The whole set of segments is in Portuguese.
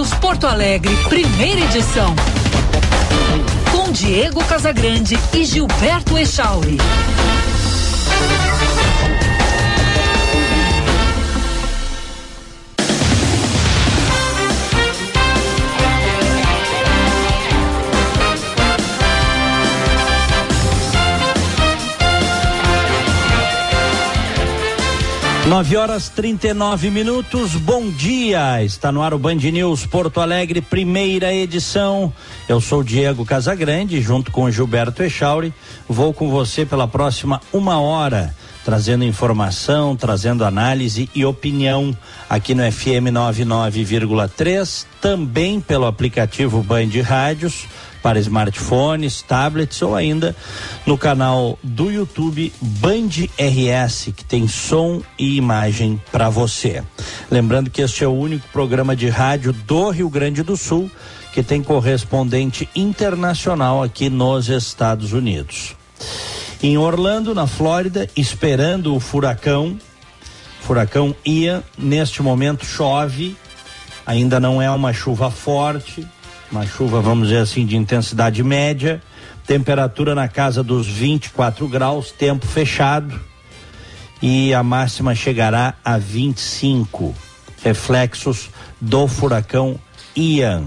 News Porto Alegre, primeira edição. Com Diego Casagrande e Gilberto Echauri. 9 horas 39 minutos, bom dia. Está no ar o Band News Porto Alegre, primeira edição. Eu sou Diego Casagrande, junto com Gilberto Echauri. Vou com você pela próxima uma hora, trazendo informação, trazendo análise e opinião aqui no FM 99,3, também pelo aplicativo Band Rádios para smartphones, tablets ou ainda no canal do YouTube Band RS, que tem som e imagem para você. Lembrando que este é o único programa de rádio do Rio Grande do Sul que tem correspondente internacional aqui nos Estados Unidos. Em Orlando, na Flórida, esperando o furacão, furacão Ian, neste momento chove, ainda não é uma chuva forte, uma chuva, vamos dizer assim, de intensidade média, temperatura na casa dos 24 graus, tempo fechado e a máxima chegará a 25. Reflexos do furacão Ian.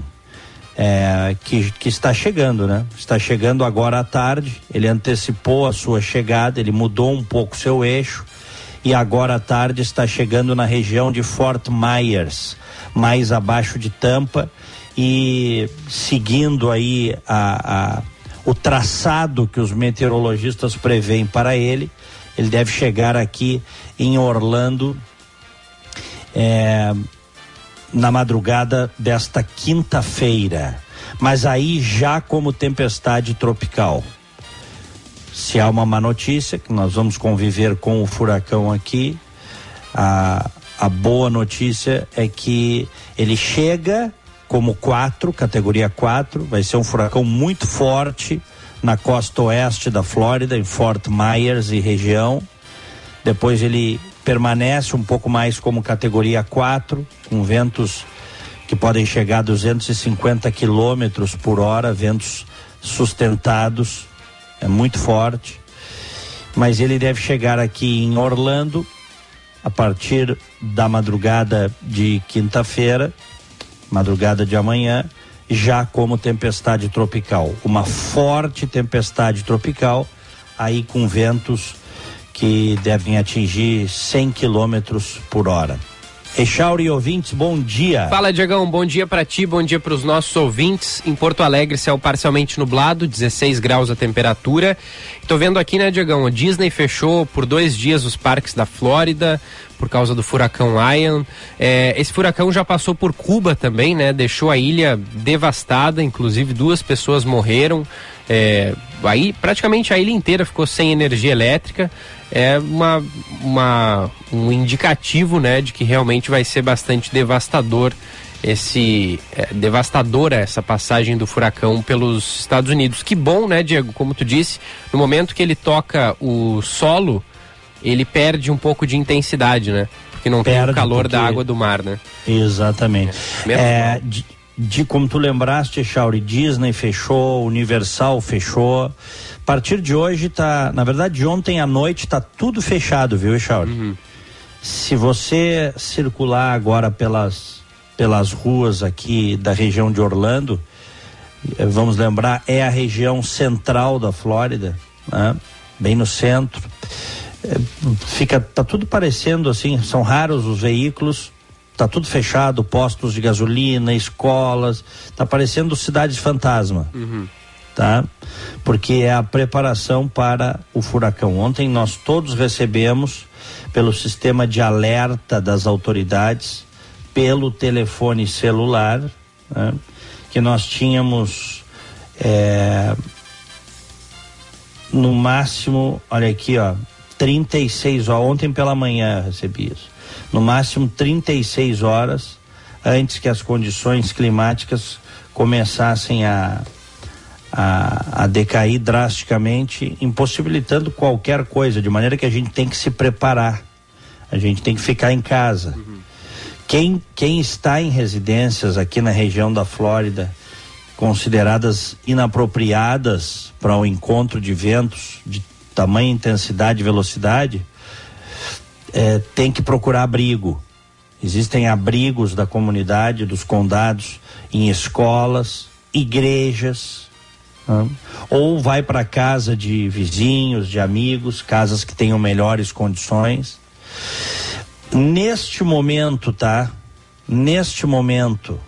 É, que, que está chegando, né? Está chegando agora à tarde. Ele antecipou a sua chegada, ele mudou um pouco seu eixo e agora à tarde está chegando na região de Fort Myers, mais abaixo de Tampa e seguindo aí a, a, o traçado que os meteorologistas preveem para ele, ele deve chegar aqui em Orlando é, na madrugada desta quinta-feira, mas aí já como tempestade tropical. Se há uma má notícia, que nós vamos conviver com o furacão aqui, a, a boa notícia é que ele chega como 4, categoria 4. Vai ser um furacão muito forte na costa oeste da Flórida, em Fort Myers e região. Depois ele permanece um pouco mais como categoria 4, com ventos que podem chegar a 250 quilômetros por hora, ventos sustentados, é muito forte. Mas ele deve chegar aqui em Orlando a partir da madrugada de quinta-feira madrugada de amanhã, já como tempestade tropical. Uma forte tempestade tropical, aí com ventos que devem atingir 100 quilômetros por hora. Echauri ouvintes, bom dia. Fala, Diegão, bom dia para ti, bom dia para os nossos ouvintes. Em Porto Alegre, céu parcialmente nublado, 16 graus a temperatura. Tô vendo aqui, né, Diegão, a Disney fechou por dois dias os parques da Flórida por causa do furacão Ian. É, esse furacão já passou por Cuba também, né? Deixou a ilha devastada, inclusive duas pessoas morreram. É, aí praticamente a ilha inteira ficou sem energia elétrica é uma, uma, um indicativo né, de que realmente vai ser bastante devastador esse é, devastadora essa passagem do furacão pelos Estados Unidos. Que bom, né, Diego? Como tu disse, no momento que ele toca o solo, ele perde um pouco de intensidade, né? Porque não perde tem o calor porque... da água do mar, né? Exatamente. É, é de, como tu lembraste, Chauri, Disney fechou, Universal fechou. A partir de hoje tá, na verdade, de ontem à noite tá tudo fechado, viu, Echauri? Uhum. Se você circular agora pelas, pelas ruas aqui da região de Orlando, eh, vamos lembrar, é a região central da Flórida, né? bem no centro. É, fica, tá tudo parecendo assim, são raros os veículos, tá tudo fechado, postos de gasolina, escolas, tá parecendo cidades fantasma. Uhum tá? Porque é a preparação para o furacão. Ontem nós todos recebemos pelo sistema de alerta das autoridades, pelo telefone celular, né? que nós tínhamos é, no máximo, olha aqui, ó, 36 horas, ontem pela manhã recebi isso, no máximo 36 horas antes que as condições climáticas começassem a, a, a decair drasticamente, impossibilitando qualquer coisa, de maneira que a gente tem que se preparar, a gente tem que ficar em casa. Uhum. quem, quem está em residências aqui na região da Flórida, consideradas inapropriadas para o encontro de ventos de tamanha intensidade e velocidade, é, tem que procurar abrigo. Existem abrigos da comunidade, dos condados, em escolas, igrejas, né? ou vai para casa de vizinhos, de amigos, casas que tenham melhores condições. Neste momento, tá? Neste momento,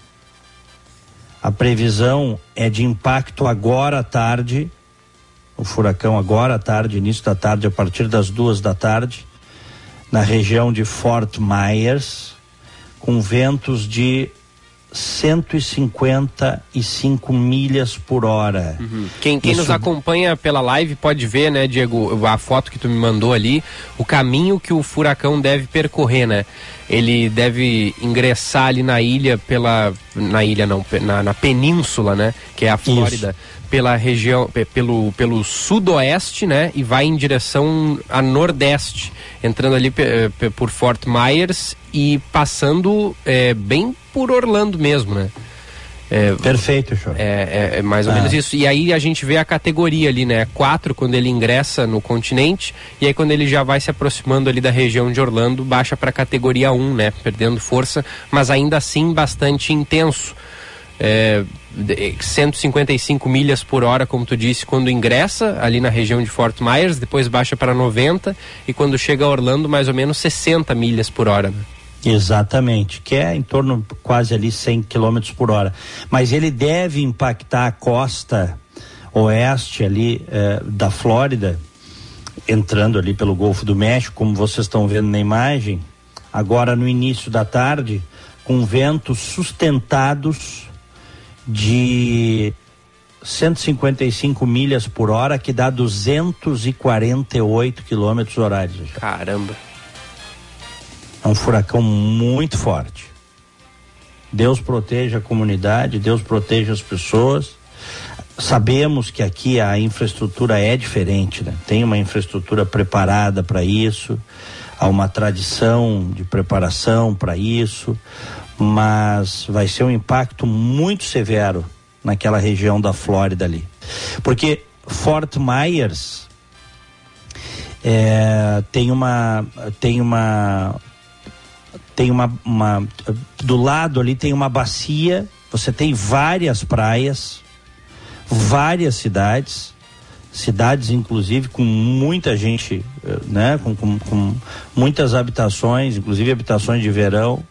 a previsão é de impacto agora à tarde, o furacão agora à tarde, início da tarde, a partir das duas da tarde, na região de Fort Myers, com ventos de 155 milhas por hora. Uhum. Quem, quem Isso... nos acompanha pela live pode ver, né, Diego, a foto que tu me mandou ali, o caminho que o furacão deve percorrer, né? Ele deve ingressar ali na ilha pela na ilha não, na, na península, né, que é a Flórida. Isso pela região, pelo, pelo sudoeste, né? E vai em direção a nordeste, entrando ali por Fort Myers e passando é, bem por Orlando mesmo, né? É, Perfeito, senhor. É, é, é, mais ou ah. menos isso. E aí a gente vê a categoria ali, né? Quatro quando ele ingressa no continente, e aí quando ele já vai se aproximando ali da região de Orlando, baixa para a categoria 1, né? Perdendo força, mas ainda assim bastante intenso é, 155 milhas por hora, como tu disse, quando ingressa ali na região de Fort Myers, depois baixa para 90 e quando chega a Orlando, mais ou menos 60 milhas por hora. Né? Exatamente, que é em torno quase ali 100 km por hora. Mas ele deve impactar a costa oeste ali eh, da Flórida, entrando ali pelo Golfo do México, como vocês estão vendo na imagem, agora no início da tarde, com ventos sustentados de 155 milhas por hora, que dá 248 quilômetros horários. Caramba! É um furacão muito forte. Deus proteja a comunidade, Deus proteja as pessoas. Sabemos que aqui a infraestrutura é diferente, né? Tem uma infraestrutura preparada para isso, há uma tradição de preparação para isso mas vai ser um impacto muito severo naquela região da Flórida ali. Porque Fort Myers é, tem uma tem uma tem uma, uma do lado ali tem uma bacia você tem várias praias várias cidades cidades inclusive com muita gente né com, com, com muitas habitações inclusive habitações de verão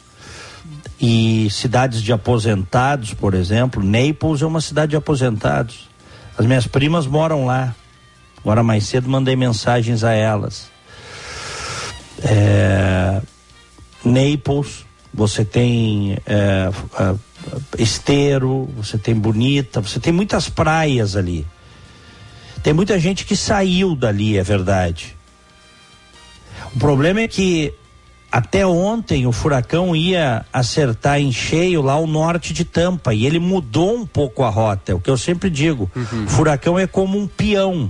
e cidades de aposentados, por exemplo, Naples é uma cidade de aposentados. As minhas primas moram lá. Agora mais cedo mandei mensagens a elas. É, Naples, você tem é, é, Esteiro, você tem Bonita, você tem muitas praias ali. Tem muita gente que saiu dali, é verdade. O problema é que até ontem o furacão ia acertar em cheio lá o norte de Tampa e ele mudou um pouco a rota. É o que eu sempre digo: uhum. furacão é como um peão.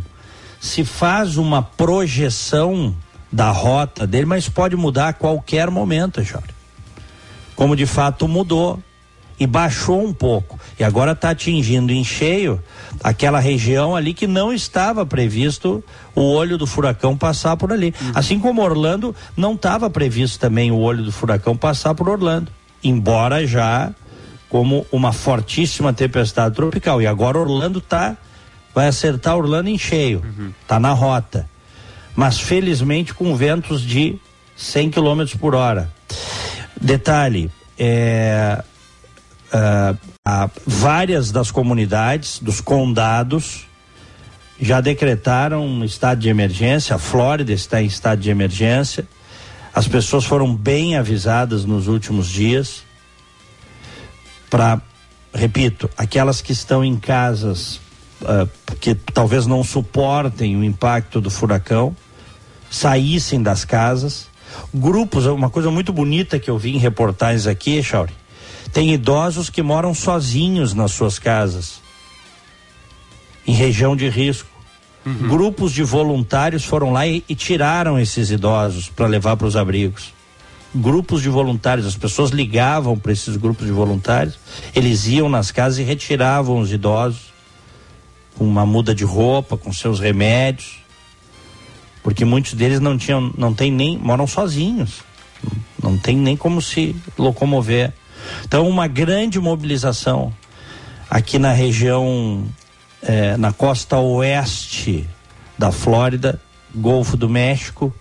Se faz uma projeção da rota dele, mas pode mudar a qualquer momento, Jorge. Como de fato mudou e baixou um pouco. E agora está atingindo em cheio aquela região ali que não estava previsto o olho do furacão passar por ali. Uhum. Assim como Orlando, não estava previsto também o olho do furacão passar por Orlando. Embora já como uma fortíssima tempestade tropical. E agora Orlando tá vai acertar Orlando em cheio. Uhum. Tá na rota. Mas felizmente com ventos de 100 km por hora. Detalhe, é, uh, várias das comunidades, dos condados, já decretaram um estado de emergência. A Flórida está em estado de emergência. As pessoas foram bem avisadas nos últimos dias para, repito, aquelas que estão em casas uh, que talvez não suportem o impacto do furacão, saíssem das casas. Grupos, uma coisa muito bonita que eu vi em reportagens aqui, Chauri, tem idosos que moram sozinhos nas suas casas, em região de risco. Uhum. Grupos de voluntários foram lá e, e tiraram esses idosos para levar para os abrigos. grupos de voluntários, as pessoas ligavam para esses grupos de voluntários, eles iam nas casas e retiravam os idosos com uma muda de roupa, com seus remédios, porque muitos deles não tinham, não tem nem, moram sozinhos, não tem nem como se locomover. Então, uma grande mobilização aqui na região, eh, na costa oeste da Flórida, Golfo do México.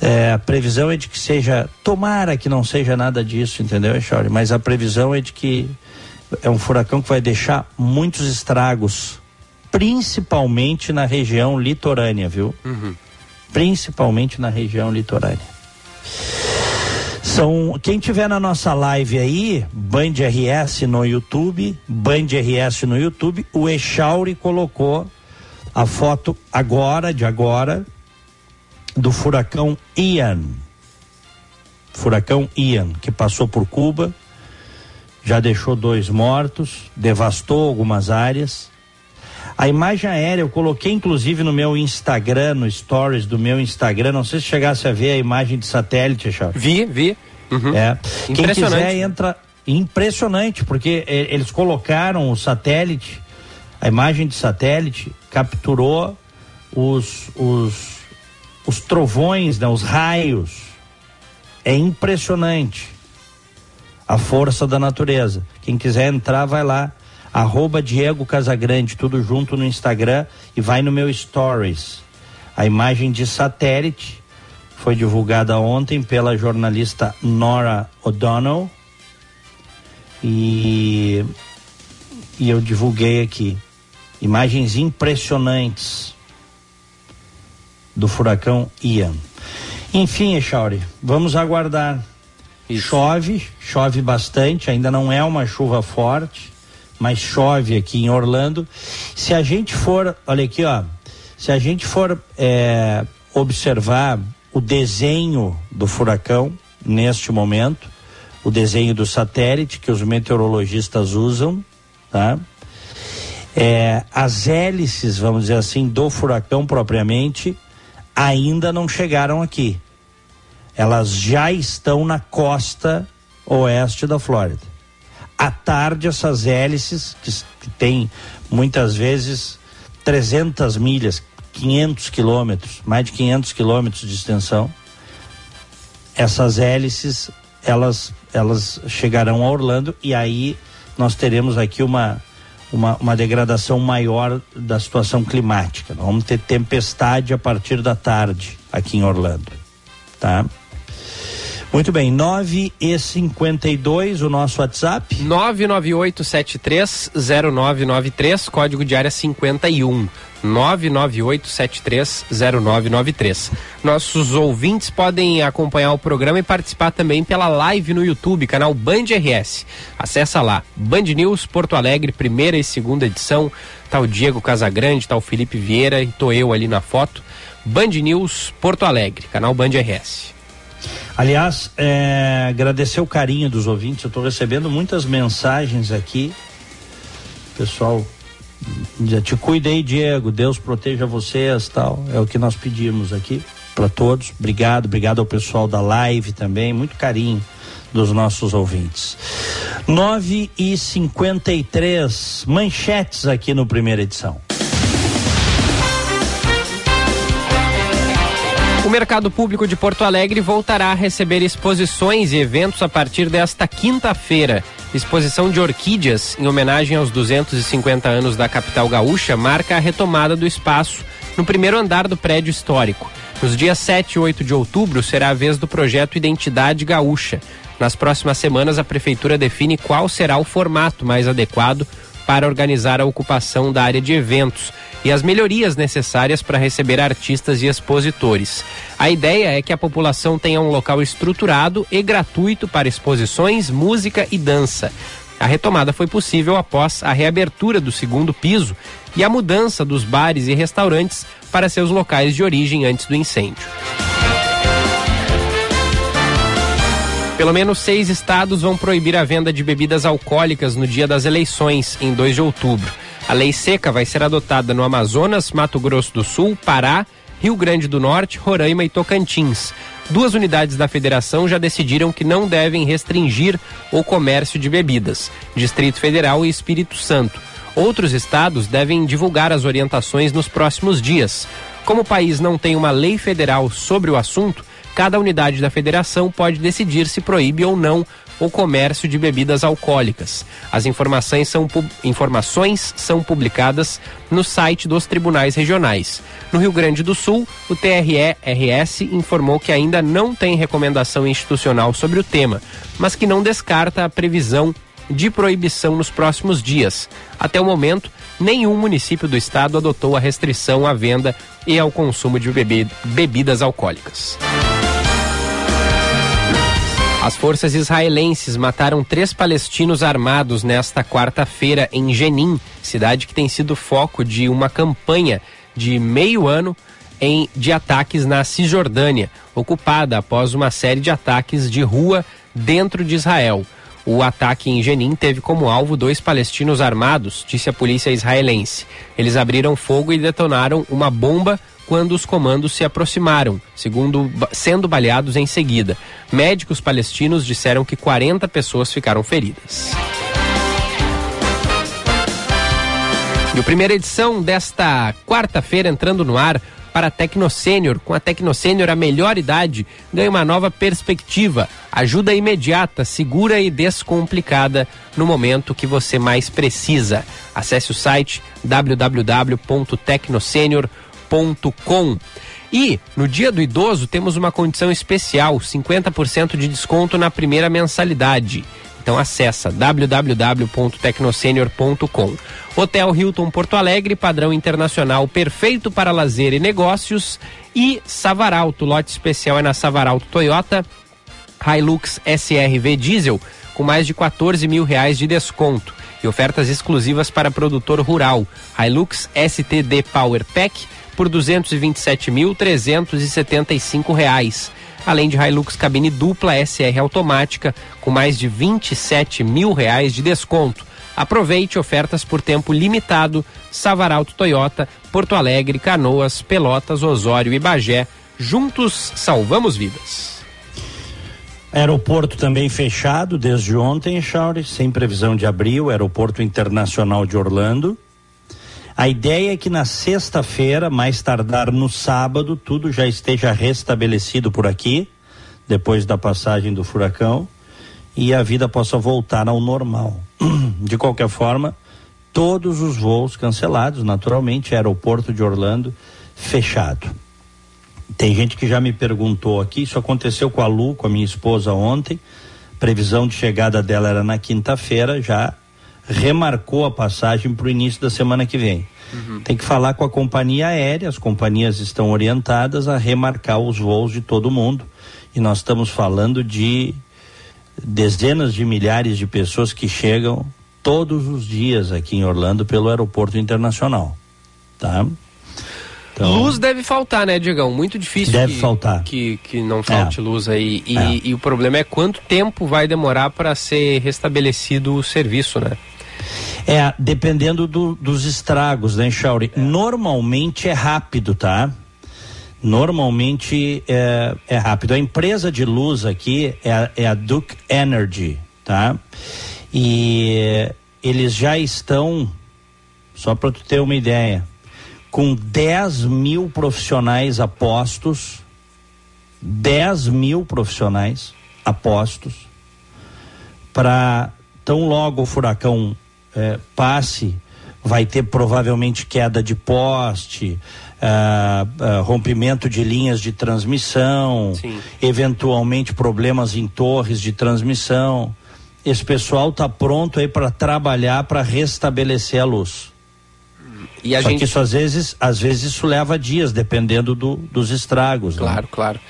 É, a previsão é de que seja, tomara que não seja nada disso, entendeu, Echauri? Mas a previsão é de que é um furacão que vai deixar muitos estragos, principalmente na região litorânea, viu? Uhum. Principalmente na região litorânea. São quem tiver na nossa live aí, Band RS no YouTube, Band RS no YouTube, o Echauri colocou a foto agora, de agora, do furacão Ian. Furacão Ian, que passou por Cuba, já deixou dois mortos, devastou algumas áreas. A imagem aérea eu coloquei inclusive no meu Instagram, no stories do meu Instagram. Não sei se chegasse a ver a imagem de satélite, Charles. Vi, vi. Uhum. É. Quem quiser entra. Impressionante, porque eles colocaram o satélite, a imagem de satélite, capturou os, os, os trovões, né, os raios. É impressionante a força da natureza. Quem quiser entrar, vai lá. Arroba Diego Casagrande, tudo junto no Instagram e vai no meu stories. A imagem de satélite foi divulgada ontem pela jornalista Nora O'Donnell e, e eu divulguei aqui. Imagens impressionantes do furacão Ian. Enfim, Echauri, vamos aguardar. Isso. Chove, chove bastante, ainda não é uma chuva forte, mas chove aqui em Orlando. Se a gente for, olha aqui, ó, se a gente for é, observar o desenho do furacão neste momento, o desenho do satélite que os meteorologistas usam, tá? É, as hélices, vamos dizer assim, do furacão propriamente, ainda não chegaram aqui. Elas já estão na costa oeste da Flórida. À tarde, essas hélices, que, que tem muitas vezes 300 milhas, 500 quilômetros, mais de 500 quilômetros de extensão, essas hélices, elas, elas chegarão a Orlando e aí nós teremos aqui uma uma, uma degradação maior da situação climática. Nós vamos ter tempestade a partir da tarde aqui em Orlando, tá? Muito bem, 9 e 52 o nosso WhatsApp. 998730993, código de área 51. 998730993. Nossos ouvintes podem acompanhar o programa e participar também pela live no YouTube, canal Band RS. Acessa lá, Band News Porto Alegre, primeira e segunda edição. Tá o Diego Casagrande, tá o Felipe Vieira e tô eu ali na foto. Band News Porto Alegre, canal Band RS. Aliás, é, agradecer o carinho dos ouvintes. Eu estou recebendo muitas mensagens aqui. Pessoal, te cuidei, Diego. Deus proteja vocês, tal. É o que nós pedimos aqui para todos. Obrigado, obrigado ao pessoal da live também. Muito carinho dos nossos ouvintes. 9 e 53 manchetes aqui no primeira edição. O mercado público de Porto Alegre voltará a receber exposições e eventos a partir desta quinta-feira. Exposição de orquídeas, em homenagem aos 250 anos da capital gaúcha, marca a retomada do espaço no primeiro andar do prédio histórico. Nos dias 7 e 8 de outubro será a vez do projeto Identidade Gaúcha. Nas próximas semanas, a Prefeitura define qual será o formato mais adequado para organizar a ocupação da área de eventos e as melhorias necessárias para receber artistas e expositores. A ideia é que a população tenha um local estruturado e gratuito para exposições, música e dança. A retomada foi possível após a reabertura do segundo piso e a mudança dos bares e restaurantes para seus locais de origem antes do incêndio. Pelo menos seis estados vão proibir a venda de bebidas alcoólicas no dia das eleições, em 2 de outubro. A lei seca vai ser adotada no Amazonas, Mato Grosso do Sul, Pará, Rio Grande do Norte, Roraima e Tocantins. Duas unidades da federação já decidiram que não devem restringir o comércio de bebidas: Distrito Federal e Espírito Santo. Outros estados devem divulgar as orientações nos próximos dias. Como o país não tem uma lei federal sobre o assunto, cada unidade da federação pode decidir se proíbe ou não o comércio de bebidas alcoólicas. As informações são, informações são publicadas no site dos tribunais regionais. No Rio Grande do Sul, o TRE-RS informou que ainda não tem recomendação institucional sobre o tema, mas que não descarta a previsão de proibição nos próximos dias. Até o momento, nenhum município do estado adotou a restrição à venda e ao consumo de bebidas alcoólicas. As forças israelenses mataram três palestinos armados nesta quarta-feira em Jenin, cidade que tem sido foco de uma campanha de meio ano em, de ataques na Cisjordânia, ocupada após uma série de ataques de rua dentro de Israel. O ataque em Jenin teve como alvo dois palestinos armados, disse a polícia israelense. Eles abriram fogo e detonaram uma bomba quando os comandos se aproximaram, segundo sendo baleados em seguida. Médicos palestinos disseram que 40 pessoas ficaram feridas. E a primeira edição desta quarta-feira entrando no ar para a Tecnosênior. Com a Tecnosênior, a melhor idade ganha uma nova perspectiva. Ajuda imediata, segura e descomplicada no momento que você mais precisa. Acesse o site www.tecnosenior.com E no Dia do Idoso temos uma condição especial, 50% de desconto na primeira mensalidade. Então acessa www.tecnosenior.com. Hotel Hilton Porto Alegre, padrão internacional, perfeito para lazer e negócios. E Savaralto, lote especial é na Savaralto Toyota, Hilux SRV Diesel, com mais de 14 mil reais de desconto. E ofertas exclusivas para produtor rural. Hilux STD Power Pack por R$ 227.375, além de Hilux cabine dupla SR automática com mais de 27 mil reais de desconto. Aproveite ofertas por tempo limitado. Savaralto Toyota, Porto Alegre, Canoas, Pelotas, Osório e Bagé. Juntos salvamos vidas. Aeroporto também fechado desde ontem, Chauri, sem previsão de abril. Aeroporto Internacional de Orlando. A ideia é que na sexta-feira, mais tardar no sábado, tudo já esteja restabelecido por aqui, depois da passagem do furacão, e a vida possa voltar ao normal. De qualquer forma, todos os voos cancelados, naturalmente, aeroporto de Orlando fechado. Tem gente que já me perguntou aqui, isso aconteceu com a Lu, com a minha esposa ontem. Previsão de chegada dela era na quinta-feira, já remarcou a passagem para o início da semana que vem. Uhum. Tem que falar com a companhia aérea, as companhias estão orientadas a remarcar os voos de todo mundo. E nós estamos falando de dezenas de milhares de pessoas que chegam todos os dias aqui em Orlando pelo aeroporto internacional. Tá? Então, luz deve faltar, né, Diegão? Muito difícil deve que, faltar. Que, que não falte é. luz aí. E, é. e, o problema é quanto tempo vai demorar para ser restabelecido o serviço, né? É, dependendo do, dos estragos, né, Chauri? É. Normalmente é rápido, tá? Normalmente é, é, rápido. A empresa de luz aqui é a, é a Duke Energy, tá? E eles já estão, só para tu ter uma ideia, com 10 mil profissionais apostos, 10 mil profissionais apostos, para tão logo o furacão é, passe, vai ter provavelmente queda de poste, uh, uh, rompimento de linhas de transmissão, Sim. eventualmente problemas em torres de transmissão. Esse pessoal está pronto aí para trabalhar para restabelecer a luz. E a Só gente... que isso às vezes, às vezes isso leva dias, dependendo do, dos estragos. Né? Claro, né? claro.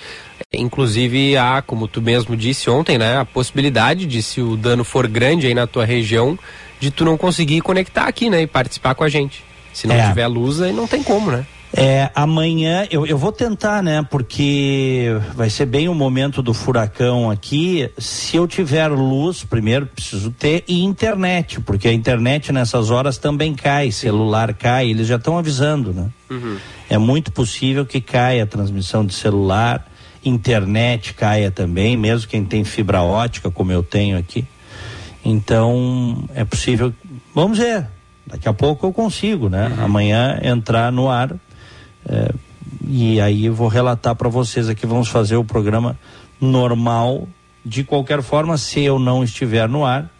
Inclusive há, como tu mesmo disse ontem, né, a possibilidade de se o dano for grande aí na tua região, de tu não conseguir conectar aqui, né? E participar com a gente. Se não é. tiver luz, aí não tem como, né? É, amanhã eu, eu vou tentar, né? Porque vai ser bem o momento do furacão aqui. Se eu tiver luz, primeiro preciso ter e internet, porque a internet nessas horas também cai, celular cai, eles já estão avisando, né? Uhum. É muito possível que caia a transmissão de celular, internet caia também, mesmo quem tem fibra ótica, como eu tenho aqui. Então, é possível. Vamos ver. Daqui a pouco eu consigo, né? Uhum. Amanhã entrar no ar é, e aí eu vou relatar para vocês aqui, vamos fazer o programa normal. De qualquer forma, se eu não estiver no ar,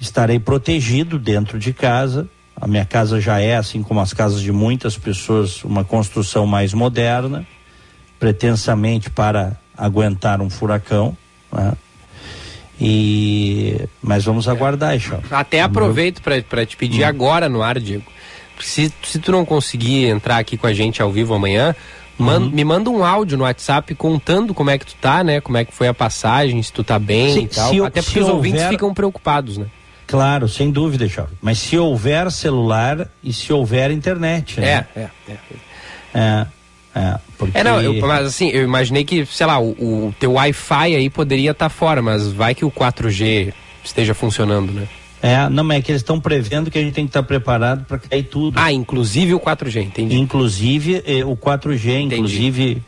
estarei protegido dentro de casa. A minha casa já é, assim como as casas de muitas pessoas, uma construção mais moderna, pretensamente para aguentar um furacão. Né? E mas vamos aguardar, Ixó. Até aproveito para te pedir hum. agora no ar, Diego se, se tu não conseguir entrar aqui com a gente ao vivo amanhã, man, uhum. me manda um áudio no WhatsApp contando como é que tu tá, né? Como é que foi a passagem, se tu tá bem se, e tal. Até porque os houver... ouvintes ficam preocupados, né? Claro, sem dúvida, Chave. Mas se houver celular e se houver internet, né? É, é, é. É, é, porque... é não, eu, mas assim, eu imaginei que, sei lá, o, o teu Wi-Fi aí poderia estar tá fora, mas vai que o 4G esteja funcionando, né? É, não, mas é que eles estão prevendo que a gente tem que estar preparado para cair tudo. Ah, inclusive o 4G, entendi. Inclusive eh, o 4G, entendi. inclusive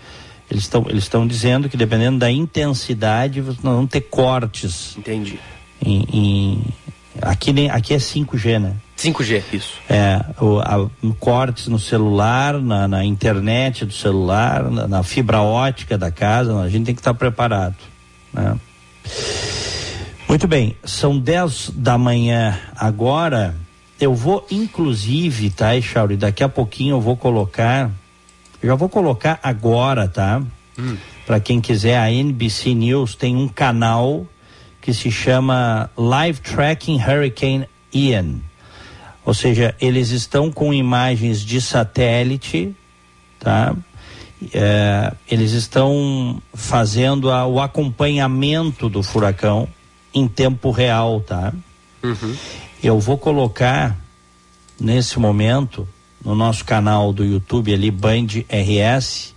eles estão eles estão dizendo que dependendo da intensidade nós vamos ter cortes. Entendi. Em, em, aqui nem aqui é 5G, né? 5G, isso. É, o, a, cortes no celular, na, na internet do celular, na, na, fibra ótica da casa, a gente tem que estar preparado, né? Muito bem, são 10 da manhã agora. Eu vou, inclusive, tá, Echauri? Daqui a pouquinho eu vou colocar. Já vou colocar agora, tá? Hum. Para quem quiser, a NBC News tem um canal que se chama Live Tracking Hurricane Ian. Ou seja, eles estão com imagens de satélite, tá? É, eles estão fazendo a, o acompanhamento do furacão em tempo real, tá? Uhum. Eu vou colocar nesse momento no nosso canal do YouTube ali Band RS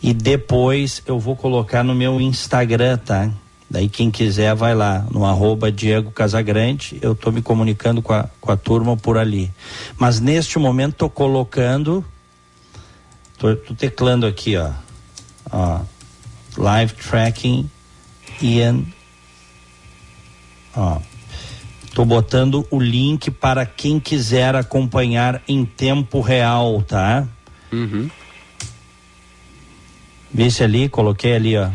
e depois eu vou colocar no meu Instagram, tá? Daí quem quiser vai lá no arroba Diego Casagrande, eu tô me comunicando com a, com a turma por ali. Mas neste momento tô colocando, tô, tô teclando aqui, ó, ó, live tracking Ian Ó, tô botando o link para quem quiser acompanhar em tempo real, tá? Uhum. Vê se ali, coloquei ali, ó.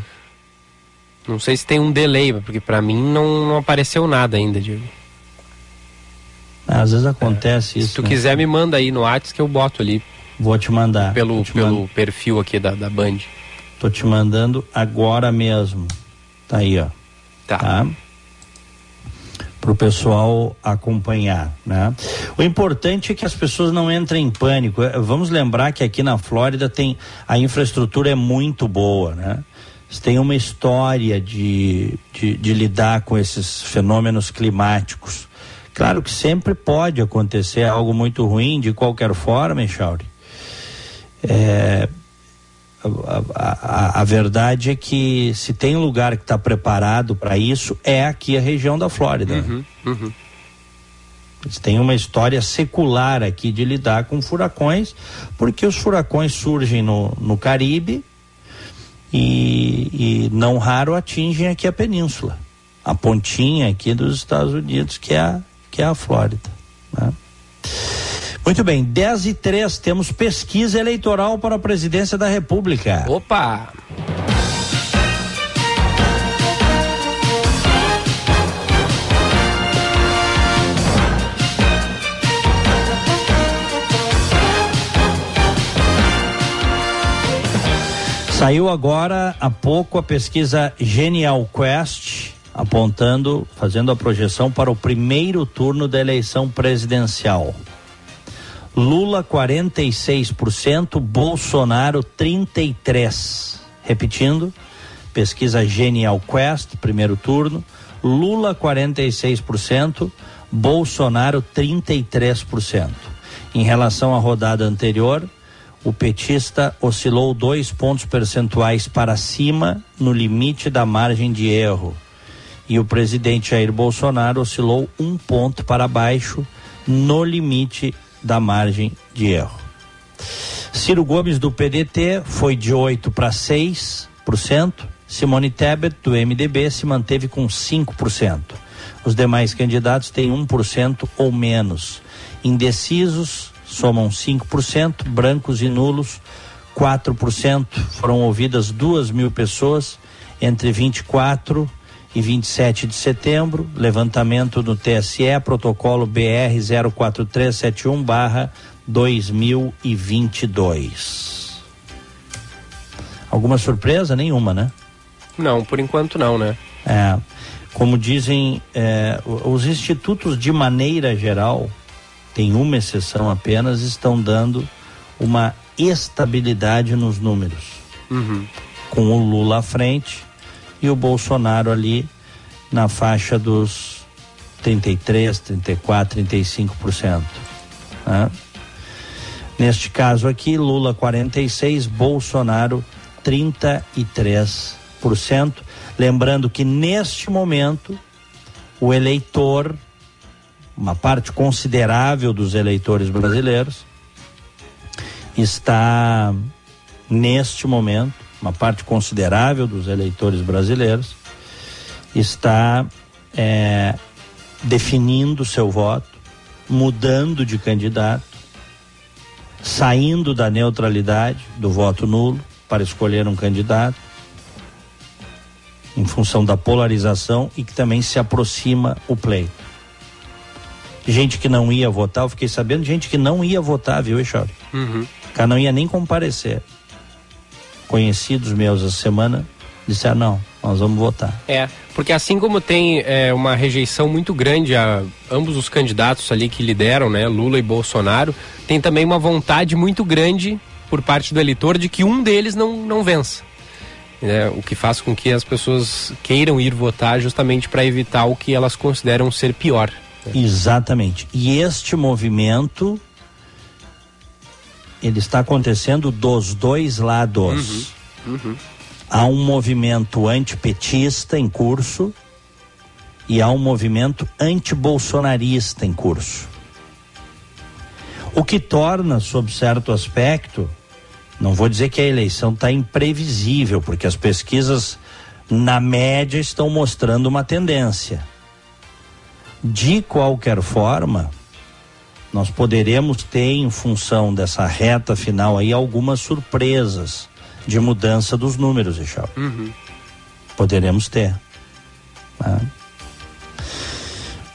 Não sei se tem um delay, porque para mim não, não apareceu nada ainda, Diego. Às vezes acontece é. isso. Se tu né? quiser, me manda aí no WhatsApp que eu boto ali. Vou te mandar. Pelo, te pelo perfil aqui da, da Band. Tô te mandando agora mesmo. Tá aí, ó. Tá. tá? para o pessoal acompanhar, né? O importante é que as pessoas não entrem em pânico. É, vamos lembrar que aqui na Flórida tem a infraestrutura é muito boa, né? Tem uma história de, de, de lidar com esses fenômenos climáticos. Claro que sempre pode acontecer algo muito ruim de qualquer forma, Echauri. É, a, a, a, verdade é que se tem lugar que está preparado para isso, é aqui a região da Flórida. Uhum, uhum. Eles têm uma história secular aqui de lidar com furacões, porque os furacões surgem no, no Caribe e, e não raro atingem aqui a península, a pontinha aqui dos Estados Unidos, que é a, que é a Flórida. Né? Muito bem, 10 e 3, temos pesquisa eleitoral para a presidência da República. Opa! Saiu agora há pouco a pesquisa Genial Quest, apontando, fazendo a projeção para o primeiro turno da eleição presidencial. Lula 46%, Bolsonaro 33%. Repetindo, pesquisa Genial Quest, primeiro turno, Lula 46%, Bolsonaro 33%. Em relação à rodada anterior, o petista oscilou dois pontos percentuais para cima no limite da margem de erro. E o presidente Jair Bolsonaro oscilou um ponto para baixo no limite da margem de erro. Ciro Gomes do PDT foi de 8 para 6%. Simone Tebet do MDB se manteve com 5%. Os demais candidatos têm 1% ou menos. Indecisos somam 5%, brancos e nulos 4%. Foram ouvidas 2 mil pessoas entre 24 e 27 de setembro. Levantamento no TSE, protocolo BR 04371 barra 2022. Alguma surpresa? Nenhuma, né? Não, por enquanto não, né? É, como dizem é, os institutos de maneira geral, tem uma exceção apenas, estão dando uma estabilidade nos números. Uhum. Com o Lula à frente e o Bolsonaro ali na faixa dos 33, 34, 35%. Né? Neste caso aqui, Lula 46, Bolsonaro 33%. Lembrando que neste momento o eleitor, uma parte considerável dos eleitores brasileiros, está neste momento, uma parte considerável dos eleitores brasileiros, está é, definindo seu voto, mudando de candidato, saindo da neutralidade do voto nulo para escolher um candidato em função da polarização e que também se aproxima o pleito. Gente que não ia votar, eu fiquei sabendo gente que não ia votar, viu, Eixauri? Uhum. cara não ia nem comparecer. Conhecidos meus essa semana disseram, não, nós vamos votar. É, porque assim como tem é, uma rejeição muito grande a ambos os candidatos ali que lideram, né, Lula e Bolsonaro, tem também uma vontade muito grande por parte do eleitor de que um deles não, não vença. É, o que faz com que as pessoas queiram ir votar justamente para evitar o que elas consideram ser pior. Exatamente. E este movimento ele está acontecendo dos dois lados. Uhum. Uhum. Há um movimento antipetista em curso e há um movimento antibolsonarista em curso. O que torna, sob certo aspecto, não vou dizer que a eleição está imprevisível, porque as pesquisas, na média, estão mostrando uma tendência. De qualquer forma, nós poderemos ter, em função dessa reta final aí, algumas surpresas de mudança dos números, Ixal. Uhum. Poderemos ter. Né?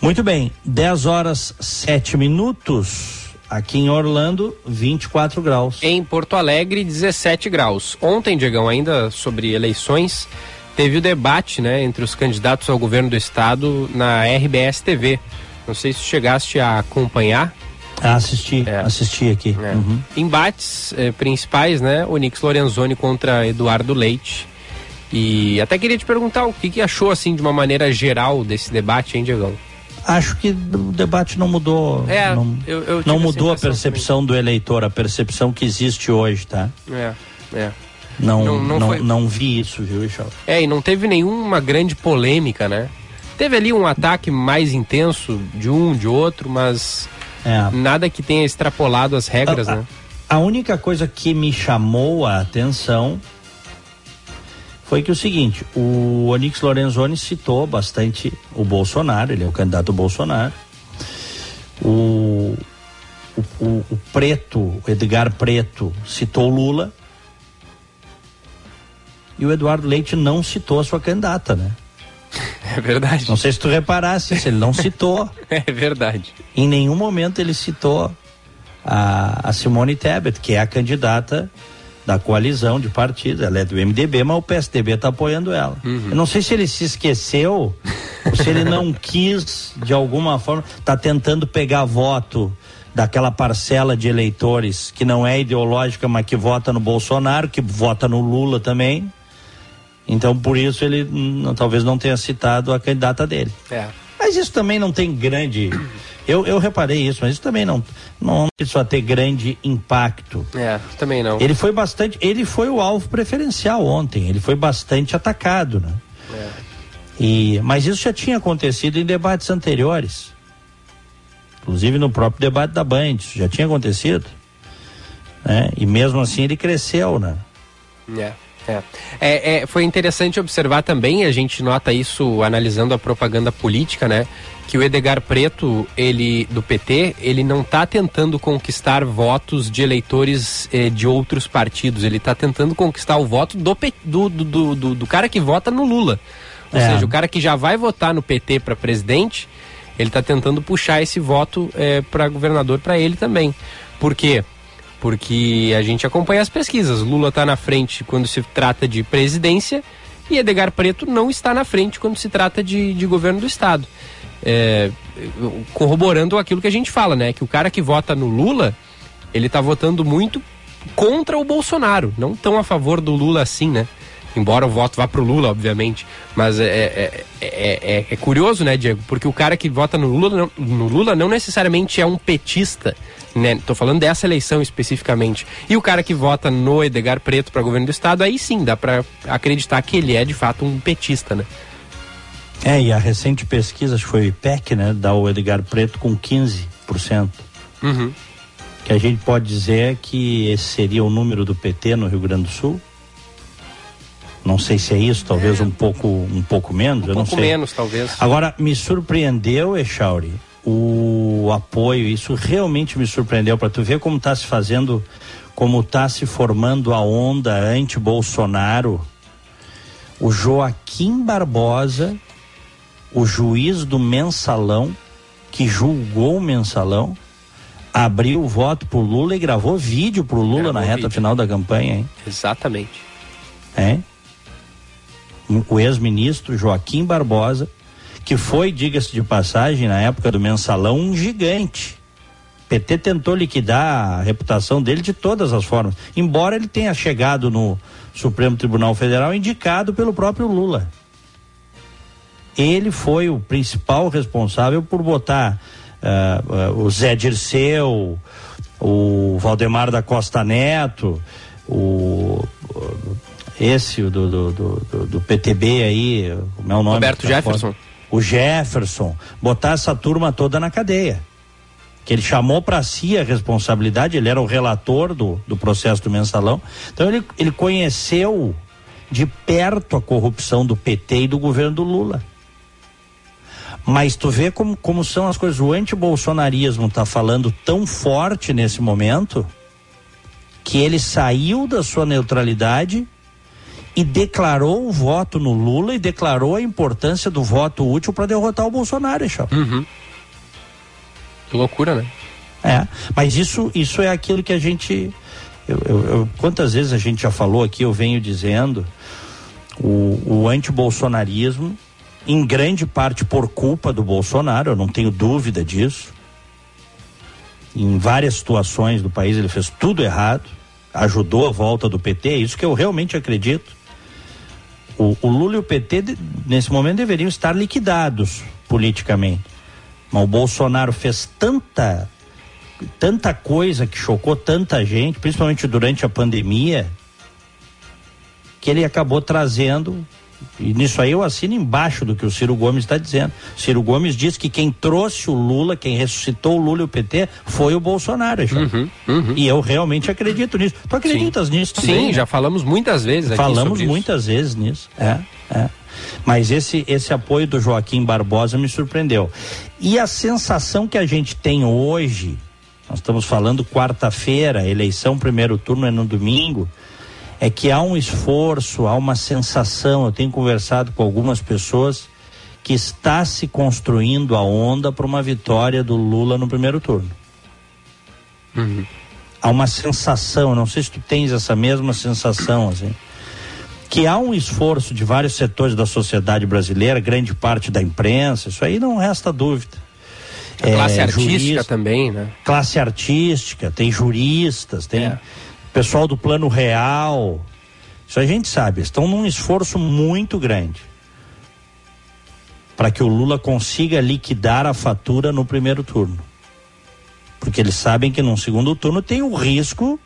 Muito bem, 10 horas 7 minutos. Aqui em Orlando, 24 graus. Em Porto Alegre, 17 graus. Ontem, Diegão, ainda sobre eleições, teve o debate né, entre os candidatos ao governo do estado na RBS TV. Não sei se chegaste a acompanhar. Ah, assisti, é. assisti aqui. É. Uhum. Embates eh, principais, né? Onix Lorenzoni contra Eduardo Leite. E até queria te perguntar o que, que achou, assim, de uma maneira geral desse debate, hein, Diegão? Acho que o debate não mudou. É, não, eu, eu não mudou a percepção também. do eleitor, a percepção que existe hoje, tá? É, é. Não, não, não, não, foi... não vi isso, viu, Ixal? É, e não teve nenhuma grande polêmica, né? Teve ali um ataque mais intenso de um, de outro, mas é. nada que tenha extrapolado as regras, a, né? A única coisa que me chamou a atenção foi que o seguinte, o Onix Lorenzoni citou bastante o Bolsonaro, ele é o candidato Bolsonaro. O, o, o, o Preto, o Edgar Preto, citou Lula. E o Eduardo Leite não citou a sua candidata, né? É verdade. Não sei se tu reparasse ele não citou. é verdade. Em nenhum momento ele citou a, a Simone Tebet, que é a candidata da coalizão de partidos. Ela é do MDB, mas o PSDB está apoiando ela. Uhum. Eu não sei se ele se esqueceu ou se ele não quis, de alguma forma, está tentando pegar voto daquela parcela de eleitores que não é ideológica, mas que vota no Bolsonaro, que vota no Lula também. Então, por isso, ele talvez não tenha citado a candidata dele. É. Mas isso também não tem grande. Eu, eu reparei isso, mas isso também não não precisa ter grande impacto. É, também não. Ele foi bastante, ele foi o alvo preferencial ontem. Ele foi bastante atacado, né? É. E, mas isso já tinha acontecido em debates anteriores. Inclusive no próprio debate da Band, isso já tinha acontecido. Né? E mesmo assim ele cresceu, né? É. É. É, é, foi interessante observar também, a gente nota isso analisando a propaganda política, né? Que o Edgar Preto, ele do PT, ele não está tentando conquistar votos de eleitores eh, de outros partidos, ele está tentando conquistar o voto do, do, do, do, do cara que vota no Lula. Ou é. seja, o cara que já vai votar no PT para presidente, ele está tentando puxar esse voto eh, para governador para ele também. Por quê? Porque a gente acompanha as pesquisas. Lula está na frente quando se trata de presidência e Edgar Preto não está na frente quando se trata de, de governo do Estado. É, corroborando aquilo que a gente fala, né? Que o cara que vota no Lula, ele está votando muito contra o Bolsonaro, não tão a favor do Lula assim, né? Embora o voto vá pro Lula, obviamente. Mas é, é, é, é, curioso, né, Diego? Porque o cara que vota no Lula, no Lula não necessariamente é um petista né? Tô falando dessa eleição especificamente. E o cara que vota no Edgar Preto para governo do estado, aí sim dá para acreditar que ele é de fato um petista, né? É, e a recente pesquisa, acho que foi o IPEC, né, dá o Edgar Preto com 15%. Uhum. Que a gente pode dizer que esse seria o número do PT no Rio Grande do Sul? Não sei se é isso, talvez é. um pouco um pouco menos, um eu pouco não sei. menos, talvez. Agora, me surpreendeu, Echauri, o apoio, isso realmente me surpreendeu para tu ver como está se fazendo, como está se formando a onda anti-Bolsonaro. O Joaquim Barbosa, o juiz do mensalão, que julgou o mensalão, abriu o voto pro Lula e gravou vídeo pro Lula gravou na reta vídeo. final da campanha, hein? Exatamente. É? O ex-ministro Joaquim Barbosa que foi, diga-se de passagem, na época do mensalão, um gigante. PT tentou liquidar a reputação dele de todas as formas, embora ele tenha chegado no Supremo Tribunal Federal indicado pelo próprio Lula. Ele foi o principal responsável por botar uh, uh, o Zé Dirceu, o Valdemar da Costa Neto, o, esse do, do, do, do, PTB aí, como é o nome? Roberto Jefferson. Foto o Jefferson, botar essa turma toda na cadeia. Que ele chamou para si a responsabilidade, ele era o relator do, do processo do mensalão. Então ele, ele conheceu de perto a corrupção do PT e do governo do Lula. Mas tu vê como, como são as coisas. O antibolsonarismo está falando tão forte nesse momento que ele saiu da sua neutralidade e declarou o voto no Lula e declarou a importância do voto útil para derrotar o Bolsonaro, Echão. Uhum. Que loucura, né? É, mas isso, isso é aquilo que a gente. Eu, eu, eu, quantas vezes a gente já falou aqui, eu venho dizendo, o, o antibolsonarismo, em grande parte por culpa do Bolsonaro, eu não tenho dúvida disso. Em várias situações do país ele fez tudo errado, ajudou a volta do PT, é isso que eu realmente acredito. O, o Lula e o PT, nesse momento, deveriam estar liquidados politicamente. Mas o Bolsonaro fez tanta, tanta coisa que chocou tanta gente, principalmente durante a pandemia, que ele acabou trazendo e nisso aí eu assino embaixo do que o Ciro Gomes está dizendo. Ciro Gomes diz que quem trouxe o Lula, quem ressuscitou o Lula e o PT foi o Bolsonaro. Uhum, uhum. E eu realmente acredito nisso. Tu acreditas Sim. nisso também? Sim, né? já falamos muitas vezes aqui Falamos muitas isso. vezes nisso. É, é. Mas esse, esse apoio do Joaquim Barbosa me surpreendeu. E a sensação que a gente tem hoje, nós estamos falando quarta-feira, eleição, primeiro turno é no domingo é que há um esforço, há uma sensação. Eu tenho conversado com algumas pessoas que está se construindo a onda para uma vitória do Lula no primeiro turno. Uhum. Há uma sensação, não sei se tu tens essa mesma sensação, assim, que há um esforço de vários setores da sociedade brasileira, grande parte da imprensa, isso aí não resta dúvida. A classe é, artística jurista, também, né? Classe artística, tem juristas, tem. É pessoal do Plano Real. Isso a gente sabe, estão num esforço muito grande. para que o Lula consiga liquidar a fatura no primeiro turno. Porque eles sabem que no segundo turno tem o risco,